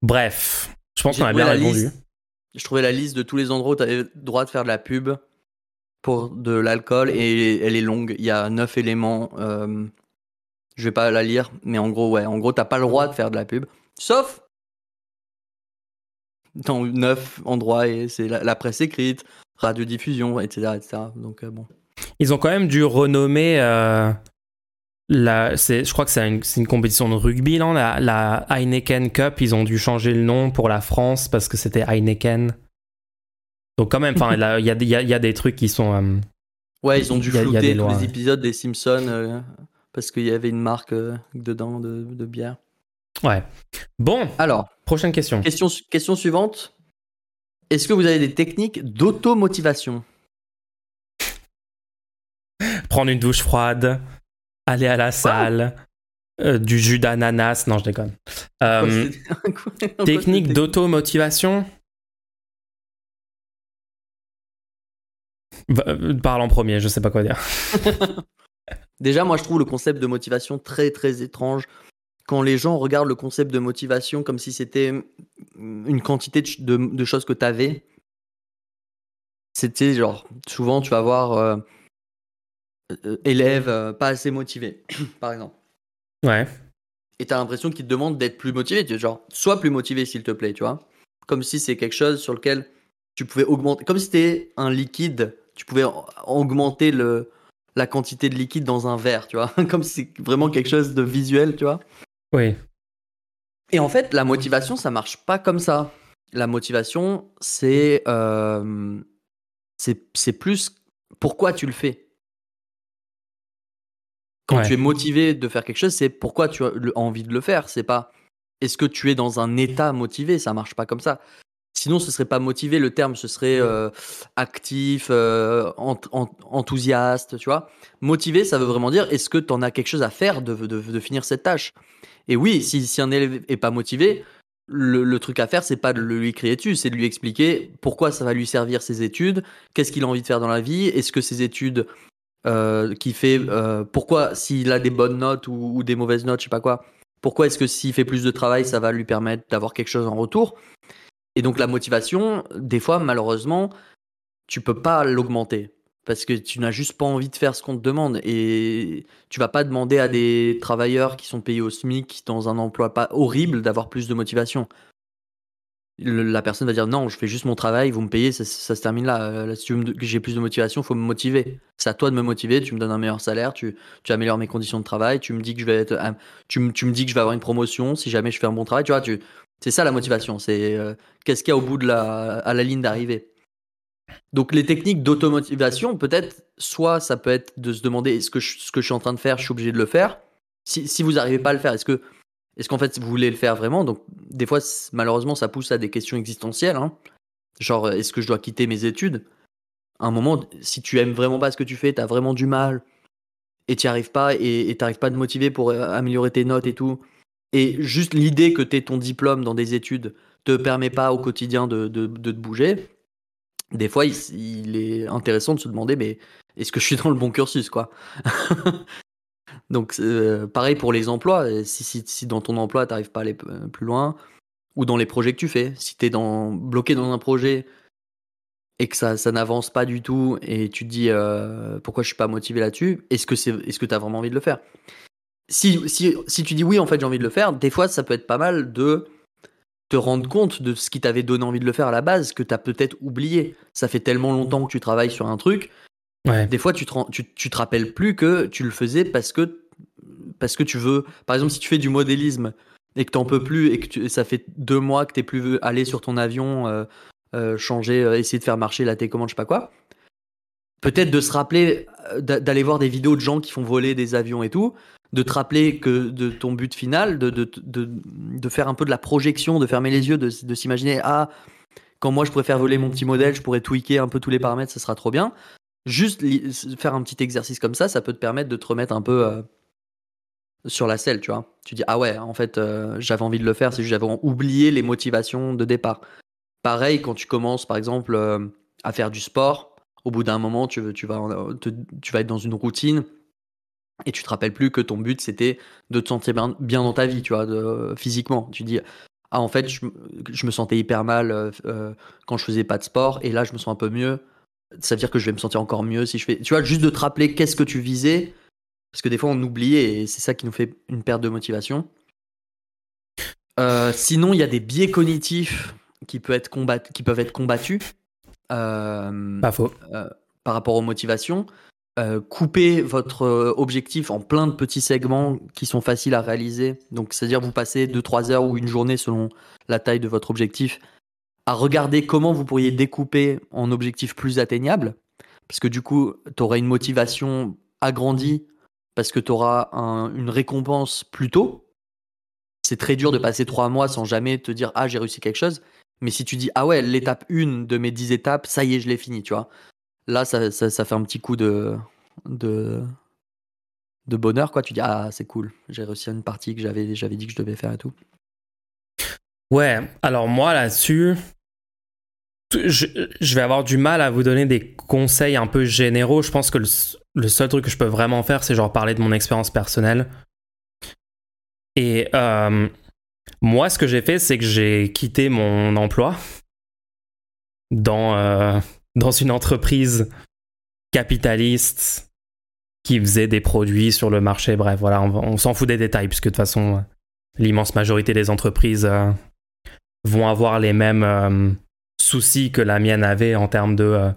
Bref, je pense qu'on a bien répondu. je trouvais la liste de tous les endroits où tu avais le droit de faire de la pub pour de l'alcool et elle est longue. Il y a neuf éléments. Euh, je vais pas la lire, mais en gros, ouais, en gros, t'as pas le droit de faire de la pub, sauf dans neuf endroits et c'est la, presse écrite, radiodiffusion, etc., etc. Donc euh, bon. Ils ont quand même dû renommer. Euh, je crois que c'est une, compétition de rugby, là, la, Heineken Cup. Ils ont dû changer le nom pour la France parce que c'était Heineken. Donc quand même, il y, y, a, des trucs qui sont. Euh, ouais, ils ont dû flouter tous les épisodes des Simpsons parce qu'il y avait une marque euh, dedans de, bière. Ouais. Bon. Alors. Prochaine question. Question, question suivante. Est-ce que vous avez des techniques d'automotivation? Prendre une douche froide, aller à la salle, euh, du jus d'ananas. Non, je déconne. Euh, technique? d'automotivation? Parle en premier, je sais pas quoi dire. Déjà, moi, je trouve le concept de motivation très, très étrange. Quand les gens regardent le concept de motivation comme si c'était une quantité de, choses que tu avais. C'était genre, souvent tu vas voir euh, euh, élèves euh, pas assez motivés, par exemple. Ouais. Et tu as l'impression qu'ils te demandent d'être plus motivé. Tu genre, sois plus motivé s'il te plaît, tu vois. Comme si c'est quelque chose sur lequel tu pouvais augmenter. Comme si c'était un liquide, tu pouvais augmenter le, la quantité de liquide dans un verre, tu vois. Comme si c'est vraiment quelque chose de visuel, tu vois. Oui. Et en fait, la motivation, ça marche pas comme ça. La motivation, c'est euh, c'est plus pourquoi tu le fais. Quand tu es motivé de faire quelque chose, c'est pourquoi tu as envie de le faire. C'est pas est-ce que tu es dans un état motivé? Ça marche pas comme ça. Sinon, ce serait pas motivé. Le terme, ce serait euh, actif, euh, enthousiaste, tu vois. Motivé, ça veut vraiment dire est-ce que tu en as quelque chose à faire de, de, finir cette tâche? Et oui, si, si, un élève est pas motivé, le, truc à faire, c'est pas de lui crier dessus, c'est de lui expliquer pourquoi ça va lui servir ses études, qu'est-ce qu'il a envie de faire dans la vie, est-ce que ses études euh, qui fait, pourquoi s'il a des bonnes notes ou, ou des mauvaises notes, je sais pas quoi, pourquoi est-ce que s'il fait plus de travail, ça va lui permettre d'avoir quelque chose en retour? Et donc la motivation, des fois, malheureusement, tu peux pas l'augmenter parce que tu n'as juste pas envie de faire ce qu'on te demande et tu vas pas demander à des travailleurs qui sont payés au SMIC dans un emploi pas horrible d'avoir plus de motivation. la personne va dire non, je fais juste mon travail, vous me payez, ça, se termine là. Euh, si que j'ai plus de motivation, il faut me motiver. C'est à toi de me motiver, tu me donnes un meilleur salaire, tu, améliores mes conditions de travail, tu me dis que je vais être, vais avoir une promotion si jamais je fais un bon travail, tu vois, tu, c'est ça la motivation. C'est euh, qu'est-ce qu'il y a au bout de la, à la ligne d'arrivée. Donc les techniques d'automotivation, peut-être, soit ça peut être de se demander est-ce que ce que je suis en train de faire, je suis obligé de le faire? Si, si vous n'arrivez pas à le faire, est-ce que est-ce qu'en fait vous voulez le faire vraiment? Donc des fois, malheureusement, ça pousse à des questions existentielles. Hein. Genre, est-ce que je dois quitter mes études? À un moment, si tu aimes vraiment pas ce que tu fais, tu as vraiment du mal et tu arrives pas et tu n'arrives pas à te motiver pour euh, améliorer tes notes et tout, et juste l'idée que tu aies ton diplôme dans des études te permet pas au quotidien de, te bouger, des fois, il, est intéressant de se demander, mais est-ce que je suis dans le bon cursus, quoi? Donc, euh, pareil pour les emplois. Si, si, si dans ton emploi, tu n'arrives pas à aller plus loin, ou dans les projets que tu fais, si tu es bloqué dans un projet et que ça, ça n'avance pas du tout, et tu te dis euh, pourquoi je suis pas motivé là-dessus, est-ce que tu as vraiment envie de le faire? Si, si, si tu dis oui, en fait, j'ai envie de le faire, des fois, ça peut être pas mal de te rendre compte de ce qui t'avait donné envie de le faire à la base, que tu as peut-être oublié. Ça fait tellement longtemps que tu travailles sur un truc. Des fois, tu te, tu, tu te rappelles plus que tu le faisais parce que, parce que tu veux. Par exemple, si tu fais du modélisme et que tu n'en peux plus et que ça fait deux mois que tu plus aller sur ton avion, euh, euh, changer, euh, essayer de faire marcher la télécommande, je sais pas quoi. Peut-être de se rappeler d'aller voir des vidéos de gens qui font voler des avions et tout, de te rappeler que de ton but final, de, de, de, de, faire un peu de la projection, de fermer les yeux, de, s'imaginer ah quand moi je pourrais faire voler mon petit modèle, je pourrais tweaker un peu tous les paramètres, ça sera trop bien. Juste faire un petit exercice comme ça, ça peut te permettre de te remettre un peu euh, sur la selle, tu vois. Tu dis ah ouais, en fait euh, j'avais envie de le faire, c'est juste j'avais oublié les motivations de départ. Pareil quand tu commences par exemple euh, à faire du sport, au bout d'un moment tu, tu, vas, tu vas être dans une routine et tu te rappelles plus que ton but c'était de te sentir bien, dans ta vie, tu vois, de, physiquement. Tu dis ah en fait je, me sentais hyper mal euh, euh, quand je faisais pas de sport et là je me sens un peu mieux. Ça veut dire que je vais me sentir encore mieux si je fais. Tu vois, juste de te rappeler qu'est-ce que tu visais, parce que des fois on oublie et c'est ça qui nous fait une perte de motivation. Euh, sinon, il y a des biais cognitifs qui, peuvent être, qui peuvent être combattus. pas faux. par rapport aux motivations. Euh, couper votre euh, objectif en plein de petits segments qui sont faciles à réaliser. Donc, c'est-à-dire vous passez 2-3 heures ou une journée selon la taille de votre objectif à regarder comment vous pourriez découper en objectifs plus atteignables. Parce que du coup, tu auras une motivation agrandie parce que tu auras une récompense plus tôt. C'est très dur de passer 3 mois sans jamais te dire Ah, j'ai réussi quelque chose. Mais si tu dis Ah ouais, l'étape 1 de mes 10 étapes, ça y est, je l'ai fini, tu vois là, ça, fait un petit coup de, de, de bonheur, quoi. Tu dis, ah, c'est cool, j'ai réussi une partie que j'avais, j'avais dit que je devais faire et tout. Ouais, alors moi là-dessus, je, vais avoir du mal à vous donner des conseils un peu généraux. Je pense que le, seul truc que je peux vraiment faire, c'est genre parler de mon expérience personnelle. Et euh, Moi, ce que j'ai fait, c'est que j'ai quitté mon emploi dans, euh, dans une entreprise capitaliste qui faisait des produits sur le marché. Bref, voilà, on, s'en fout des détails, puisque de toute façon, l'immense majorité des entreprises euh, vont avoir les mêmes euh, soucis que la mienne avait en termes de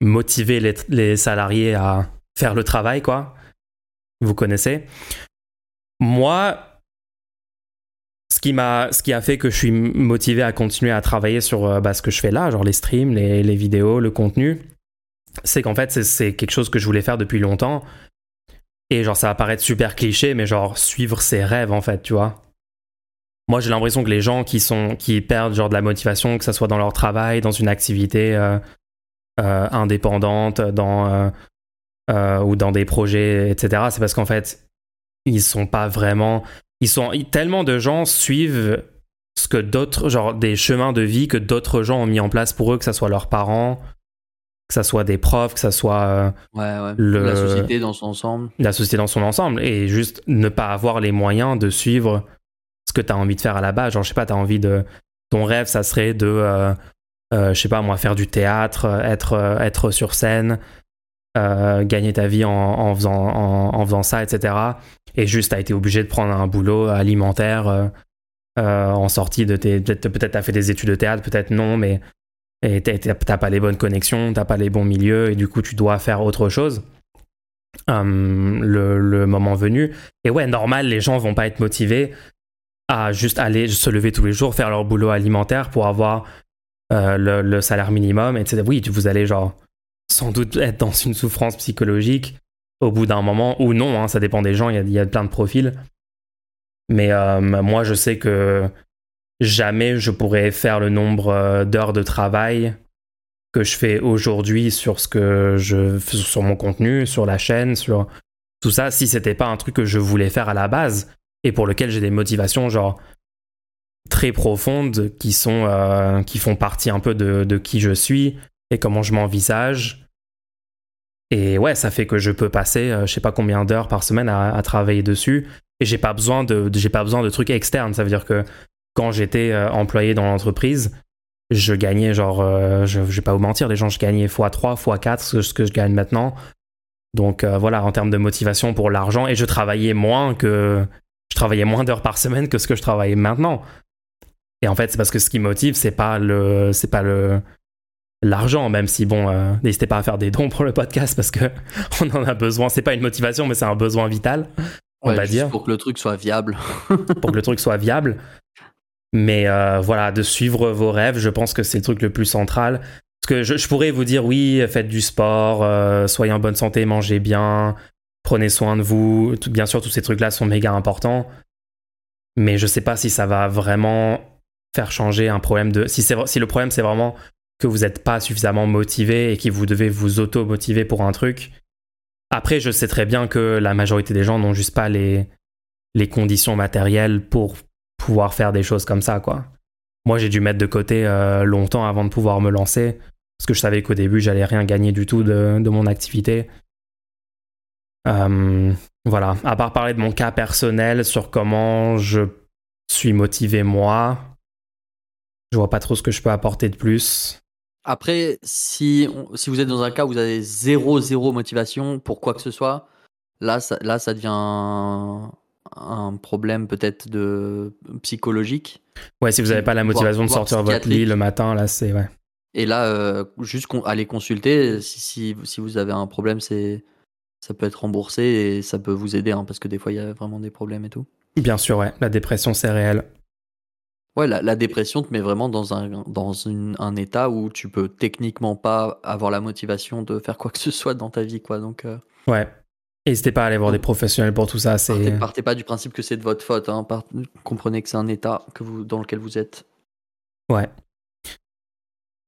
motiver les, les, salariés à faire le travail, quoi. Vous connaissez. Moi, qui m'a ce qui a fait que je suis motivé à continuer à travailler sur euh, bah, ce que je fais là genre les streams les, les vidéos le contenu c'est qu'en fait c'est quelque chose que je voulais faire depuis longtemps. Et genre ça va paraître super cliché mais genre suivre ses rêves en fait tu vois. Moi j'ai l'impression que les gens qui sont qui perdent genre de la motivation que ça soit dans leur travail dans une activité euh, euh, indépendante dans ou dans des projets etc c'est parce qu'en fait ils sont pas vraiment ils sont tellement de gens suivent ce que d'autres genre des chemins de vie que d'autres gens ont mis en place pour eux que ça soit leurs parents que ça soit des profs que ça soit euh, la société dans son ensemble. La société dans son ensemble. Et juste ne pas avoir les moyens de suivre ce que tu as envie de faire à la base. Genre je sais pas tu as envie de ton rêve ça serait de euh, euh, je sais pas moi faire du théâtre être être sur scène gagner ta vie en, faisant, en, faisant ça etc et juste t'as été obligé de prendre un boulot alimentaire euh, euh, en sortie de tes. Peut-être t'as fait des études de théâtre, peut-être non, mais t'as pas les bonnes connexions, t'as pas les bons milieux, et du coup tu dois faire autre chose. Hum, le, moment venu. Et ouais, normal, les gens vont pas être motivés à juste aller se lever tous les jours, faire leur boulot alimentaire pour avoir euh, le, salaire minimum, etc. Oui, vous allez genre sans doute être dans une souffrance psychologique au bout d'un moment, ou non, hein, ça dépend des gens, il y, a, plein de profils. Mais euh, moi, je sais que jamais je pourrais faire le nombre euh, d'heures de travail que je fais aujourd'hui sur ce que je sur mon contenu, sur la chaîne, sur tout ça, si c'était pas un truc que je voulais faire à la base et pour lequel j'ai des motivations genre très profondes qui sont euh, qui font partie un peu de qui je suis et comment je m'envisage et ouais, ça fait que je peux passer, euh, je sais pas combien d'heures par semaine à, travailler dessus. Et j'ai pas besoin de, j'ai pas besoin de trucs externes. Ça veut dire que quand j'étais euh, employé dans l'entreprise, je gagnais genre, euh, je, vais pas vous mentir, les gens, je gagnais x3, x4 ce, que je gagne maintenant. Donc voilà, en termes de motivation pour l'argent, et je travaillais moins que, je travaillais moins d'heures par semaine que ce que je travaillais maintenant. Et en fait, c'est parce que ce qui motive, c'est pas le, c'est pas le, l'argent, même si bon, euh, n'hésitez pas à faire des dons pour le podcast parce que on en a besoin. C'est pas une motivation, mais c'est un besoin vital, on va dire. Pour que le truc soit viable. pour que le truc soit viable. Mais euh, voilà, de suivre vos rêves, je pense que c'est le truc le plus central. Parce que je, pourrais vous dire, oui, faites du sport, euh, soyez en bonne santé, mangez bien, prenez soin de vous. bien sûr, tous ces trucs-là sont méga importants. Mais je sais pas si ça va vraiment faire changer un problème de. Si, si le problème, c'est vraiment que vous n'êtes pas suffisamment motivé et que vous devez vous auto-motiver pour un truc. Après, je sais très bien que la majorité des gens n'ont juste pas les, les conditions matérielles pour pouvoir faire des choses comme ça, quoi. Moi, j'ai dû mettre de côté euh, longtemps avant de pouvoir me lancer, parce que je savais qu'au début, j'allais rien gagner du tout de, mon activité. Euh, voilà, à part parler de mon cas personnel sur comment je suis motivé moi, je vois pas trop ce que je peux apporter de plus. Après, si, si vous êtes dans un cas où vous avez zéro, zéro motivation pour quoi que ce soit, là, ça, là, ça devient un, problème peut-être de psychologique. Ouais, si vous n'avez pas la motivation de sortir votre lit le matin, là, c'est ouais. Et là, euh, juste aller consulter, si, si, si, vous avez un problème, c'est ça peut être remboursé et ça peut vous aider, hein, parce que des fois, il y a vraiment des problèmes et tout. Bien sûr, ouais. La dépression, c'est réel. Ouais, la, dépression te met vraiment dans un, dans un état où tu peux techniquement pas avoir la motivation de faire quoi que ce soit dans ta vie, quoi. Donc, euh, Ouais. N'hésitez pas à aller voir des professionnels pour tout ça. Partez, partez pas du principe que c'est de votre faute. Hein. comprenez que c'est un état que vous, dans lequel vous êtes. Ouais.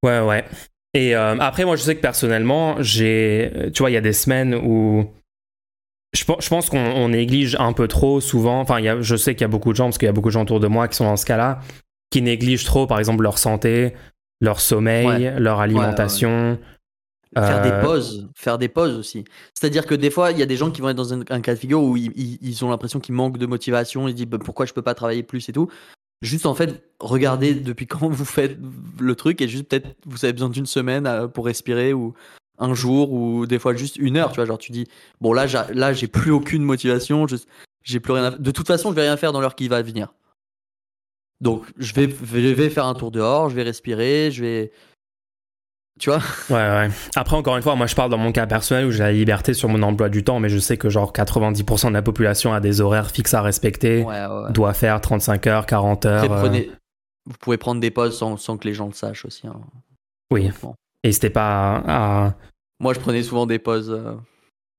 Ouais, ouais. Et euh, après, moi, je sais que personnellement, j'ai. Tu vois, il y a des semaines où. Je, je pense qu'on néglige un peu trop souvent. Enfin, y a, je sais qu'il y a beaucoup de gens, parce qu'il y a beaucoup de gens autour de moi qui sont dans ce cas-là, qui négligent trop, par exemple, leur santé, leur sommeil, leur alimentation. Faire des Euh, pauses, faire des pauses aussi. C'est-à-dire que des fois, il y a des gens qui vont être dans un, un cas de figure où ils, ils- ils ont l'impression qu'ils manquent de motivation, ils se disent bah, pourquoi je peux pas travailler plus et tout. Juste en fait, regardez depuis quand vous faites le truc et juste peut-être vous avez besoin d'une semaine euh, pour respirer ou un jour ou des fois juste une heure, tu vois, genre tu dis bon là là j'ai plus aucune motivation, j'ai plus rien à... de toute façon, je vais rien faire dans l'heure qui va venir. Donc je vais je vais faire un tour dehors, je vais respirer, je vais tu vois? Ouais, ouais. Après, encore une fois, moi je parle dans mon cas personnel où j'ai la liberté sur mon emploi du temps, mais je sais que genre 90% de la population a des horaires fixes à respecter, Ouais, ouais. doit faire 35 heures, 40 heures. Après, euh, Vous pouvez prendre des pauses sans, sans que les gens le sachent aussi. hein, Oui, honnêtement. N'hésitez pas à, à- Moi, je prenais souvent des pauses. euh,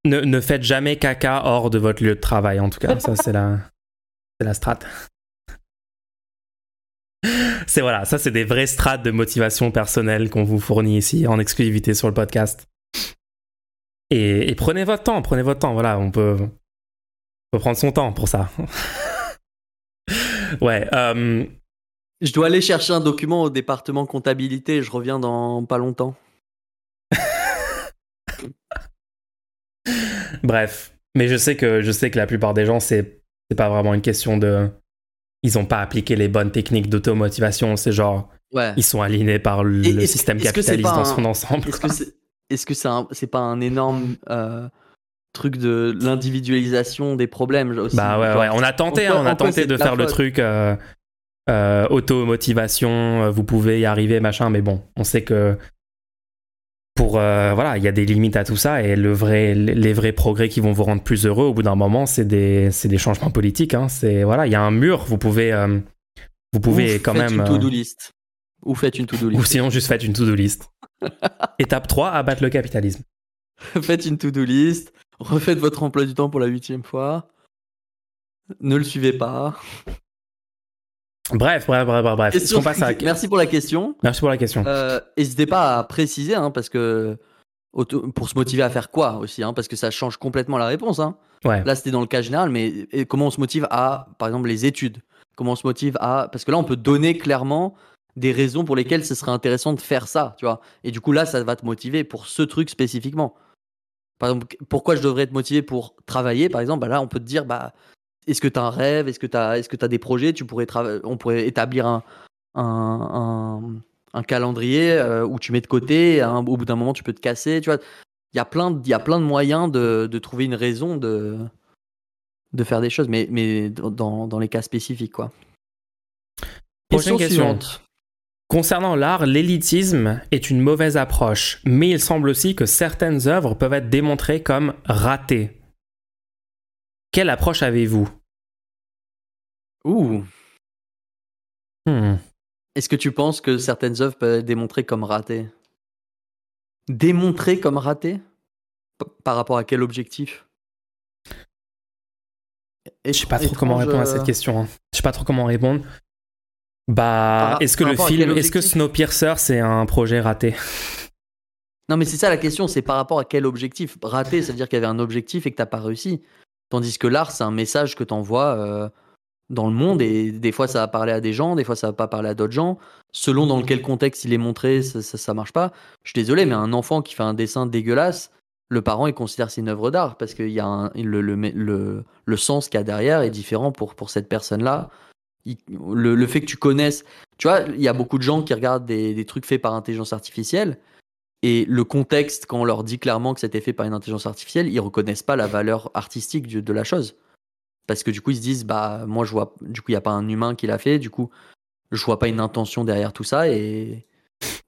Ne, ne faites jamais caca hors de votre lieu de travail, en tout cas. Ça, c'est la, c'est la strat. C'est voilà, ça, c'est des vraies strates de motivation personnelle qu'on vous fournit ici en exclusivité sur le podcast. Et, et prenez votre temps, prenez votre temps. Voilà, on peut, on peut prendre son temps pour ça. ouais, euh, Je dois aller chercher un document au département comptabilité. Je reviens dans pas longtemps. bref. Mais je sais que je sais que la plupart des gens, c'est c'est pas vraiment une question de. Ils ont pas appliqué les bonnes techniques d'automotivation. C'est genre, Ouais. ils sont alignés par le, système capitaliste dans un- son ensemble. Est-ce que c'est que c'est pas un énorme euh, truc de l'individualisation des problèmes aussi Bah ouais, Genre, ouais, on a tenté, en quoi- hein, on a tenté de faire le truc euh, euh, auto-motivation, euh, vous pouvez y arriver, machin, mais bon, on sait que pour euh, voilà, il y a des limites à tout ça et le vrai, les vrais progrès qui vont vous rendre plus heureux au bout d'un moment, c'est des, des changements politiques. Hein, c'est voilà, il y a un mur, vous pouvez, euh, vous pouvez Ou quand faites même, une to-do euh, list. Ou faites une to-do ou list. sinon juste faites une to-do list. Étape 3, abattre le capitalisme. faites une to-do list. Refaites votre emploi du temps pour la huitième fois. Ne le suivez pas. Bref, bref, bref, bref, bref. Est-ce Question- qu'on passe à... Merci pour la question. Merci pour la question. Euh, N'hésitez pas à préciser, hein, parce que pour se motiver à faire quoi aussi, hein, parce que ça change complètement la réponse. Hein. Ouais. Là, c'était dans le cas général, mais et comment on se motive à, par exemple, les études? Comment on se motive à. Parce que là, on peut donner clairement des raisons pour lesquelles ce serait intéressant de faire ça, tu vois. Et du coup, là, ça va te motiver pour ce truc spécifiquement. Par exemple, pourquoi je devrais être motivé pour travailler, par exemple? Bah Là, on peut te dire, bah, est-ce que tu as un rêve? Est-ce que tu as, est -ce as des projets? Tu pourrais trava- On pourrait établir un, un, un- un calendrier euh, où tu mets de côté, hein, au bout d'un moment, tu peux te casser, tu vois. Il y a plein de, il y a plein de moyens de, de trouver une raison de, de faire des choses, mais, mais dans, dans les cas spécifiques, quoi. Prochaine question. suivante. Concernant l'art, l'élitisme est une mauvaise approche, mais il semble aussi que certaines œuvres peuvent être démontrées comme ratées. Quelle approche avez-vous? Ouh. Hmm. Est-ce que tu penses que certaines œuvres peuvent être démontrées comme ratées? Démontrées comme ratées? P- Par rapport à quel objectif? Je sais pas trop comment répondre à cette question. hein. Je sais pas trop comment répondre. Bah, est-ce que le film, est-ce que Snowpiercer c'est un projet raté? Non, mais c'est ça la question, c'est par rapport à quel objectif? Raté, ça veut dire qu'il y avait un objectif et que t'as pas réussi. Tandis que l'art, c'est un message que t'envoies euh, dans le monde et des fois ça va parler à des gens, des fois ça va pas parler à d'autres gens. Selon dans quel contexte il est montré, ça, ça, ça marche pas. Je suis désolé, mais un enfant qui fait un dessin dégueulasse, le parent il considère c'est une œuvre d'art parce que y a un- le, le, le, le sens qu'il y a derrière est différent pour, pour cette personne-là. Le, le fait que tu connaisses, tu vois, il y a beaucoup de gens qui regardent des, des trucs faits par intelligence artificielle et le contexte, quand on leur dit clairement que c'était fait par une intelligence artificielle, ils reconnaissent pas la valeur artistique du- de la chose. Parce que du coup, ils se disent, bah, moi, je vois, du coup, il n'y a pas un humain qui l'a fait, du coup, je vois pas une intention derrière tout ça, et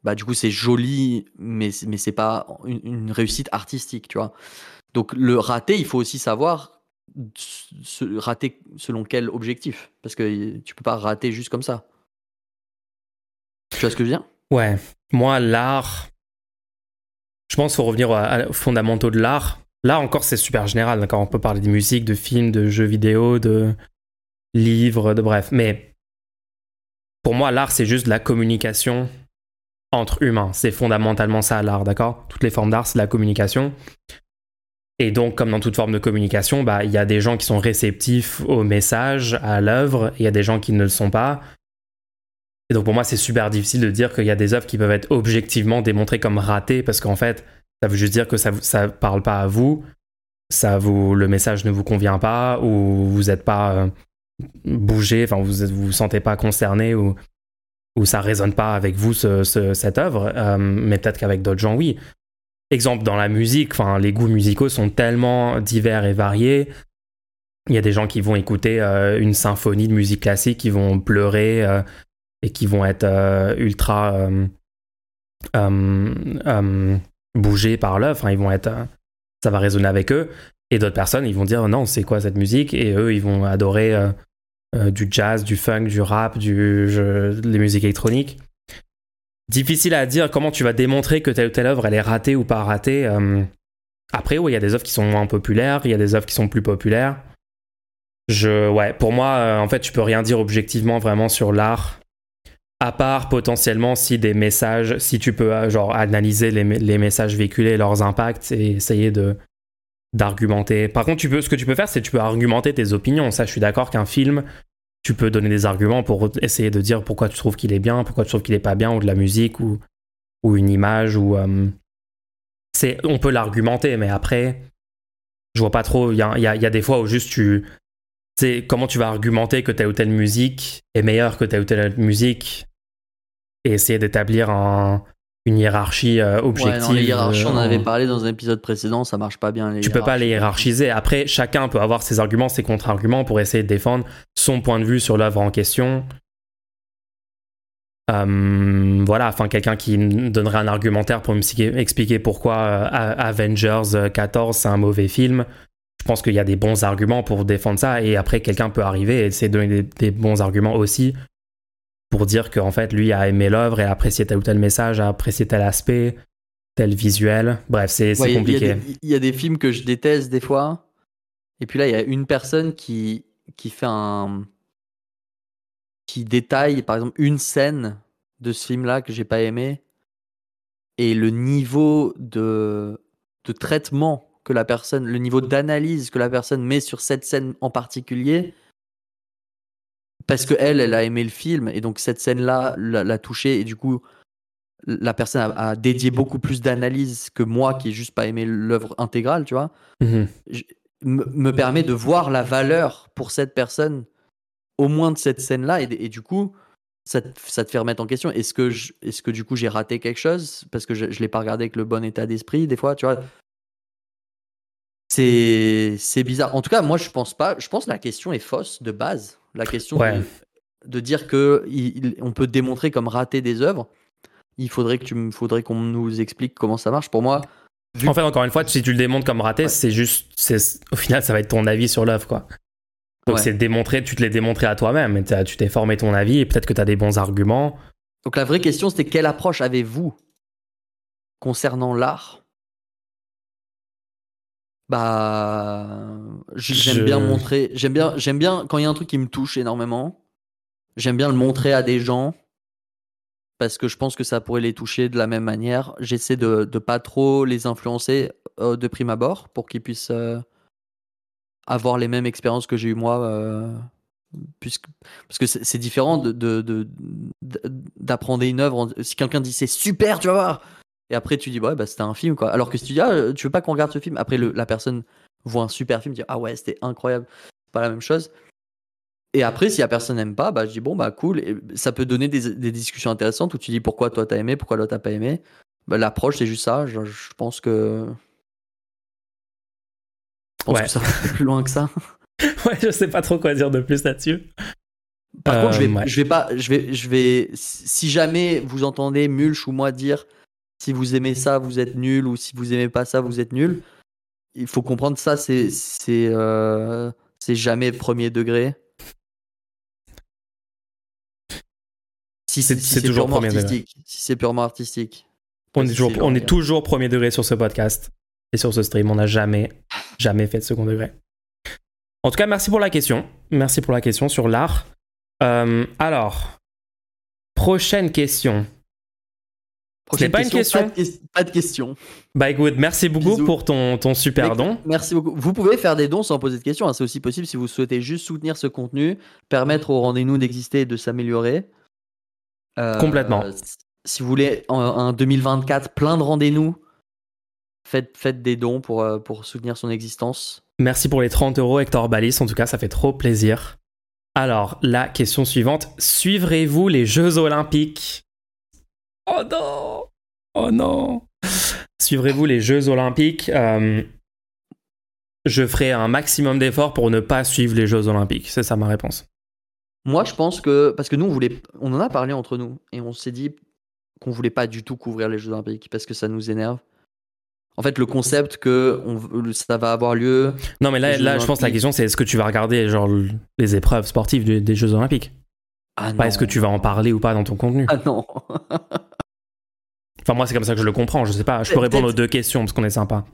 bah, du coup, c'est joli, mais, mais c'est pas une, réussite artistique, tu vois. Donc, le raté, il faut aussi savoir se rater selon quel objectif. Parce que tu peux pas rater juste comme ça. Tu vois ce que je veux dire? Ouais. Moi, l'art. Je pense qu'il faut revenir aux fondamentaux de l'art. Là encore, c'est super général. D'accord, on peut parler de musique, de films, de jeux vidéo, de livres, de bref. Mais pour moi, l'art, c'est juste la communication entre humains. C'est fondamentalement ça, l'art, d'accord? Toutes les formes d'art, c'est la communication. Et donc, comme dans toute forme de communication, bah, il y a des gens qui sont réceptifs au message, à l'œuvre, il y a des gens qui ne le sont pas. Et donc, pour moi, c'est super difficile de dire qu'il y a des œuvres qui peuvent être objectivement démontrées comme ratées, parce qu'en fait, Ça veut juste dire que ça ne parle pas à vous, ça vous, le message ne vous convient pas, ou vous n'êtes pas euh, bougé, enfin vous ne vous, sentez pas concerné, ou, ou ça résonne pas avec vous cette œuvre, euh, mais peut-être qu'avec d'autres gens, oui. Exemple, dans la musique, enfin, les goûts musicaux sont tellement divers et variés. Il y a des gens qui vont écouter euh, une symphonie de musique classique, qui vont pleurer et qui vont être ultra bougés par l'œuvre. Enfin, ils vont être, ça va résonner avec eux. Et d'autres personnes, ils vont dire non, c'est quoi cette musique? Et eux, ils vont adorer euh, euh, du jazz, du funk, du rap, du, les musiques électroniques. Difficile à dire comment tu vas démontrer que telle ou telle œuvre, elle est ratée ou pas ratée. Euh. Après, oui, il y a des œuvres qui sont moins populaires, il y a des œuvres qui sont plus populaires. Je, ouais, pour moi, en fait, tu peux rien dire objectivement vraiment sur l'art à part potentiellement si des messages, si tu peux euh, genre analyser les, messages véhiculés, leurs impacts et essayer de d'argumenter. Par contre, tu peux, ce que tu peux faire, c'est tu peux argumenter tes opinions. Ça, je suis d'accord qu'un film, tu peux donner des arguments pour essayer de dire pourquoi tu trouves qu'il est bien, pourquoi tu trouves qu'il est pas bien, ou de la musique, ou, ou une image, ou euh, c'est, on peut l'argumenter, mais après, je vois pas trop. Il y a, des fois où juste tu, sais comment tu vas argumenter que telle ou telle musique est meilleure que telle ou telle musique et essayer d'établir une hiérarchie euh, objective. les hiérarchies, on en avait parlé dans un épisode précédent, ça marche pas bien. Les tu peux pas les hiérarchiser. Après, chacun peut avoir ses arguments, ses contre-arguments pour essayer de défendre son point de vue sur l'œuvre en question. Euh, voilà, enfin quelqu'un qui donnerait un argumentaire pour m'expliquer pourquoi euh, Avengers 14 c'est un mauvais film. Je pense qu'il y a des bons arguments pour défendre ça et après quelqu'un peut arriver et essayer de donner des bons arguments aussi pour dire qu'en fait, lui a aimé l'œuvre et a apprécié tel ou tel message, a apprécié tel aspect, tel visuel. Bref, c'est compliqué. Il y, a des films que je déteste des fois. Et puis là, il y a une personne qui, qui fait un. qui détaille, par exemple, une scène de ce film-là que j'ai pas aimé. Et le niveau de, de traitement que la personne, le niveau d'analyse que la personne met sur cette scène en particulier, parce que elle, elle a aimé le film et donc cette scène-là l'a touchée et du coup la personne a, dédié beaucoup plus d'analyse que moi qui ai juste pas aimé l'œuvre intégrale, tu vois. Mhm. me permet de voir la valeur pour cette personne au moins de cette scène-là et, du coup ça te, ça te, fait remettre en question. Est-ce que, est que du coup j'ai raté quelque chose? Parce que je, ne l'ai pas regardé avec le bon état d'esprit des fois, tu vois. C'est bizarre. En tout cas, moi je pense pas. Je pense que la question est fausse de base la question de, dire que on peut démontrer comme rater des œuvres. Il faudrait que tu faudrait qu'on nous explique comment ça marche. Pour moi, en fait, encore une fois, si tu le démontres comme raté, c'est juste, au final, ça va être ton avis sur l'œuvre, quoi. Donc c'est démontrer, tu te l'es démontré à toi-même, tu t'es formé ton avis et peut-être que tu as des bons arguments. Donc la vraie question, c'était quelle approche avez-vous concernant l'art? Bah, j'aime bien montrer. J'aime bien, j'aime bien quand il y a un truc qui me touche énormément. J'aime bien le montrer à des gens parce que je pense que ça pourrait les toucher de la même manière. J'essaie de, de pas trop les influencer euh, de prime abord pour qu'ils puissent euh, avoir les mêmes expériences que j'ai eu moi. Euh, puisque, parce que c'est différent de, d'apprendre une œuvre. Si quelqu'un dit c'est super, tu vas voir, et après, tu dis, ouais, bah, c'était un film, quoi. Alors que si tu dis, ah, tu veux pas qu'on regarde ce film? Après, le, la personne voit un super film, dit, ah ouais, c'était incroyable. C'est pas la même chose. Et après, si la personne n'aime pas, bah, je dis, bon, bah, cool. Et ça peut donner des, des discussions intéressantes où tu dis pourquoi toi t'as aimé, pourquoi l'autre t'as pas aimé? Bah, L'approche, c'est juste ça. Je, pense que. Je pense que ça va plus loin que ça. ouais, je sais pas trop quoi dire de plus là-dessus. Par contre, je vais, euh, je vais pas, je vais, je vais, si jamais vous entendez Mulch ou moi dire si vous aimez ça, vous êtes nul, ou si vous aimez pas ça, vous êtes nul. Il faut comprendre ça, c'est c'est euh, c'est jamais premier degré. Si c'est toujours purement artistique, si c'est purement artistique. On est, toujours, on est toujours premier degré sur ce podcast et sur ce stream. On n'a jamais, jamais fait de second degré. En tout cas, merci pour la question. Merci pour la question sur l'art. Euh, alors, prochaine question. C'est pas une question. Pas de, question. Bah écoute, merci beaucoup pour ton, ton super don. Merci beaucoup. Vous pouvez faire des dons sans poser de questions. Hein. C'est aussi possible si vous souhaitez juste soutenir ce contenu, permettre au rendez-vous d'exister et de s'améliorer. Euh, Complètement. Si vous voulez, en, 2024, plein de rendez-vous. faites, faites des dons pour, euh, pour soutenir son existence. Merci pour les 30 euros, Hector Balis. En tout cas, ça fait trop plaisir. Alors, la question suivante. Suivrez-vous les Jeux Olympiques? Oh non Oh non Suivrez-vous les Jeux Olympiques Euh, Je ferai un maximum d'efforts pour ne pas suivre les Jeux Olympiques. C'est ça ma réponse. Moi, je pense que. Parce que nous, on, voulait, on en a parlé entre nous. Et on s'est dit qu'on voulait pas du tout couvrir les Jeux Olympiques parce que ça nous énerve. En fait, le concept que on, ça va avoir lieu. Non, mais là, là je pense que la question, c'est est-ce que tu vas regarder genre, les épreuves sportives des Jeux Olympiques? Ah Pas est-ce que tu vas en parler ou pas dans ton contenu? Ah non Enfin, moi, c'est comme ça que je le comprends. Je sais pas. Je peux répondre aux deux questions parce qu'on est sympa.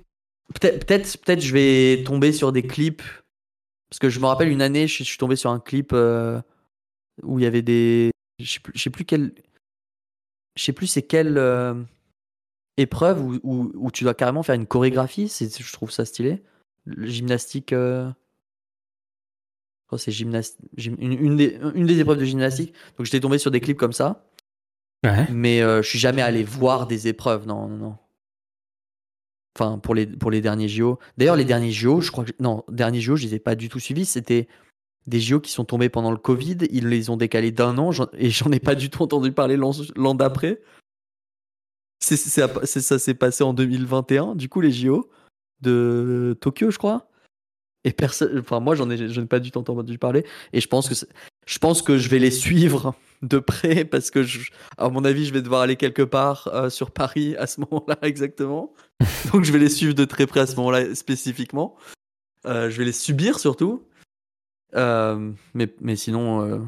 Peut-être, peut-être, je vais tomber sur des clips. Parce que je me rappelle une année, je, je suis tombé sur un clip euh, où il y avait des. Je sais plus, je sais plus quelle. Je sais plus c'est quelle euh, épreuve où, où, où tu dois carrément faire une chorégraphie. C'est, je trouve ça stylé. Le gymnastique. euh, Je crois que c'est gymnast... gym- une, une des, une des épreuves de gymnastique. Donc j'étais tombé sur des clips comme ça. Ouais. Mais euh, je suis jamais allé voir des épreuves, non, non, non. Enfin, pour les, pour les derniers JO. D'ailleurs, les derniers JO, je crois que. Non, derniers JO, je les ai pas du tout suivis. C'était des JO qui sont tombés pendant le Covid. Ils les ont décalés d'un an et j'en ai pas du tout entendu parler l'an d'après. C'est, c'est- c'est- ça s'est passé en 2021, du coup, les JO de Tokyo, je crois. Et personne. Enfin, moi, j'en ai, je n'ai pas du tout entendu parler. Et je pense que, je pense que je vais les suivre de près parce que, je, à mon avis, je vais devoir aller quelque part euh, sur Paris à ce moment-là exactement. Donc, je vais les suivre de très près à ce moment-là spécifiquement. Euh, je vais les subir surtout. Euh, mais, mais sinon,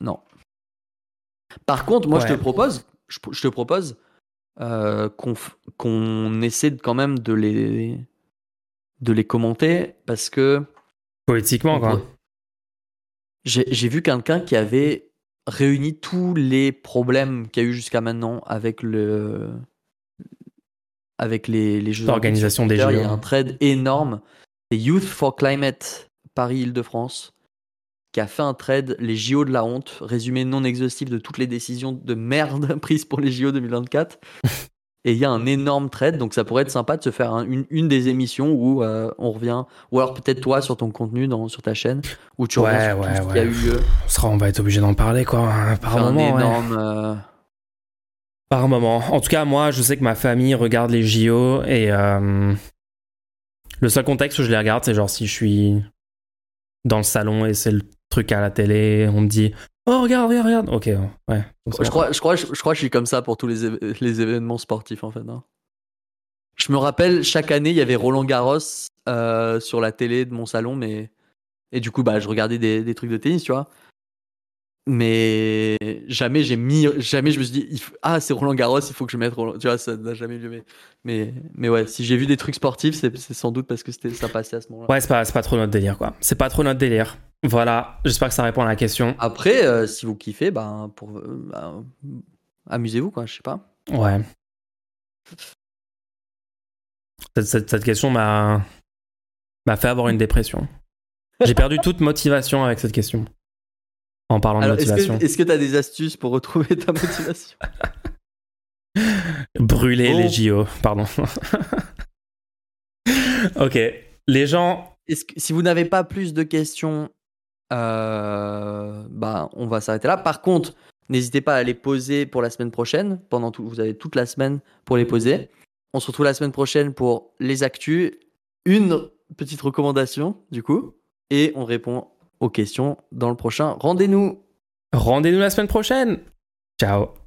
non. Par contre, moi, je te propose, je, je te propose qu'on qu'on essaie quand même de les, de les commenter parce que Politiquement, quoi. J'ai vu quelqu'un qui avait réuni tous les problèmes qu'il y a eu jusqu'à maintenant avec le avec les, les Jeux L'organisation Olympiques des. JO. Il y a un thread énorme. C'est Youth for Climate Paris-Île-de-France qui a fait un thread les JO de la honte, résumé non exhaustif de toutes les décisions de merde prises pour les JO 2024. Et il y a un énorme thread, donc ça pourrait être sympa de se faire un- une, une des émissions où euh, on revient, ou alors peut-être toi sur ton contenu, dans, sur ta chaîne, où tu Ouais, reviens sur ouais, tout ce qui a ouais. eu lieu. On, sera, on va être obligé d'en parler, quoi. hein, Par Faire un moment. ouais. énorme. euh, Par moment. En tout cas, moi, je sais que ma famille regarde les JO et euh, le seul contexte où je les regarde, c'est genre si je suis dans le salon et c'est le truc à la télé, on me dit Oh, regarde, regarde, regarde. Ok, ouais. Je crois, je, crois, je, crois que je suis comme ça pour tous les, les événements sportifs en fait. hein. Je me rappelle, chaque année, il y avait Roland Garros euh, sur la télé de mon salon, mais. Et du coup, bah, je regardais des, des trucs de tennis, tu vois. Mais jamais j'ai mis. Jamais je me suis dit, il faut- ah, c'est Roland Garros, il faut que je mette Roland. Tu vois, ça n'a jamais eu lieu. Mais, mais, mais ouais, si j'ai vu des trucs sportifs, c'est sans doute parce que c'était- ça passait à ce moment-là. Ouais, c'est pas, c'est pas trop notre délire, quoi. C'est pas trop notre délire. Voilà, j'espère que ça répond à la question. Après, euh, si vous kiffez, ben, pour, euh, ben, amusez-vous, quoi, je sais pas. Ouais. Cette, cette- cette question m'a m'a fait avoir une dépression. J'ai perdu toute motivation avec cette question. En parlant de Alors, est-ce motivation. que tu as des astuces pour retrouver ta motivation? Brûler Bon. les JO, pardon. ok. Les gens. Que- si vous n'avez pas plus de questions, euh, bah, on va s'arrêter là. Par contre, n'hésitez pas à les poser pour la semaine prochaine. Pendant tout, vous avez toute la semaine pour les poser. On se retrouve la semaine prochaine pour les actus. Une petite recommandation, du coup. Et on répond aux questions dans le prochain. Rendez-nous Rendez-nous la semaine prochaine. Ciao.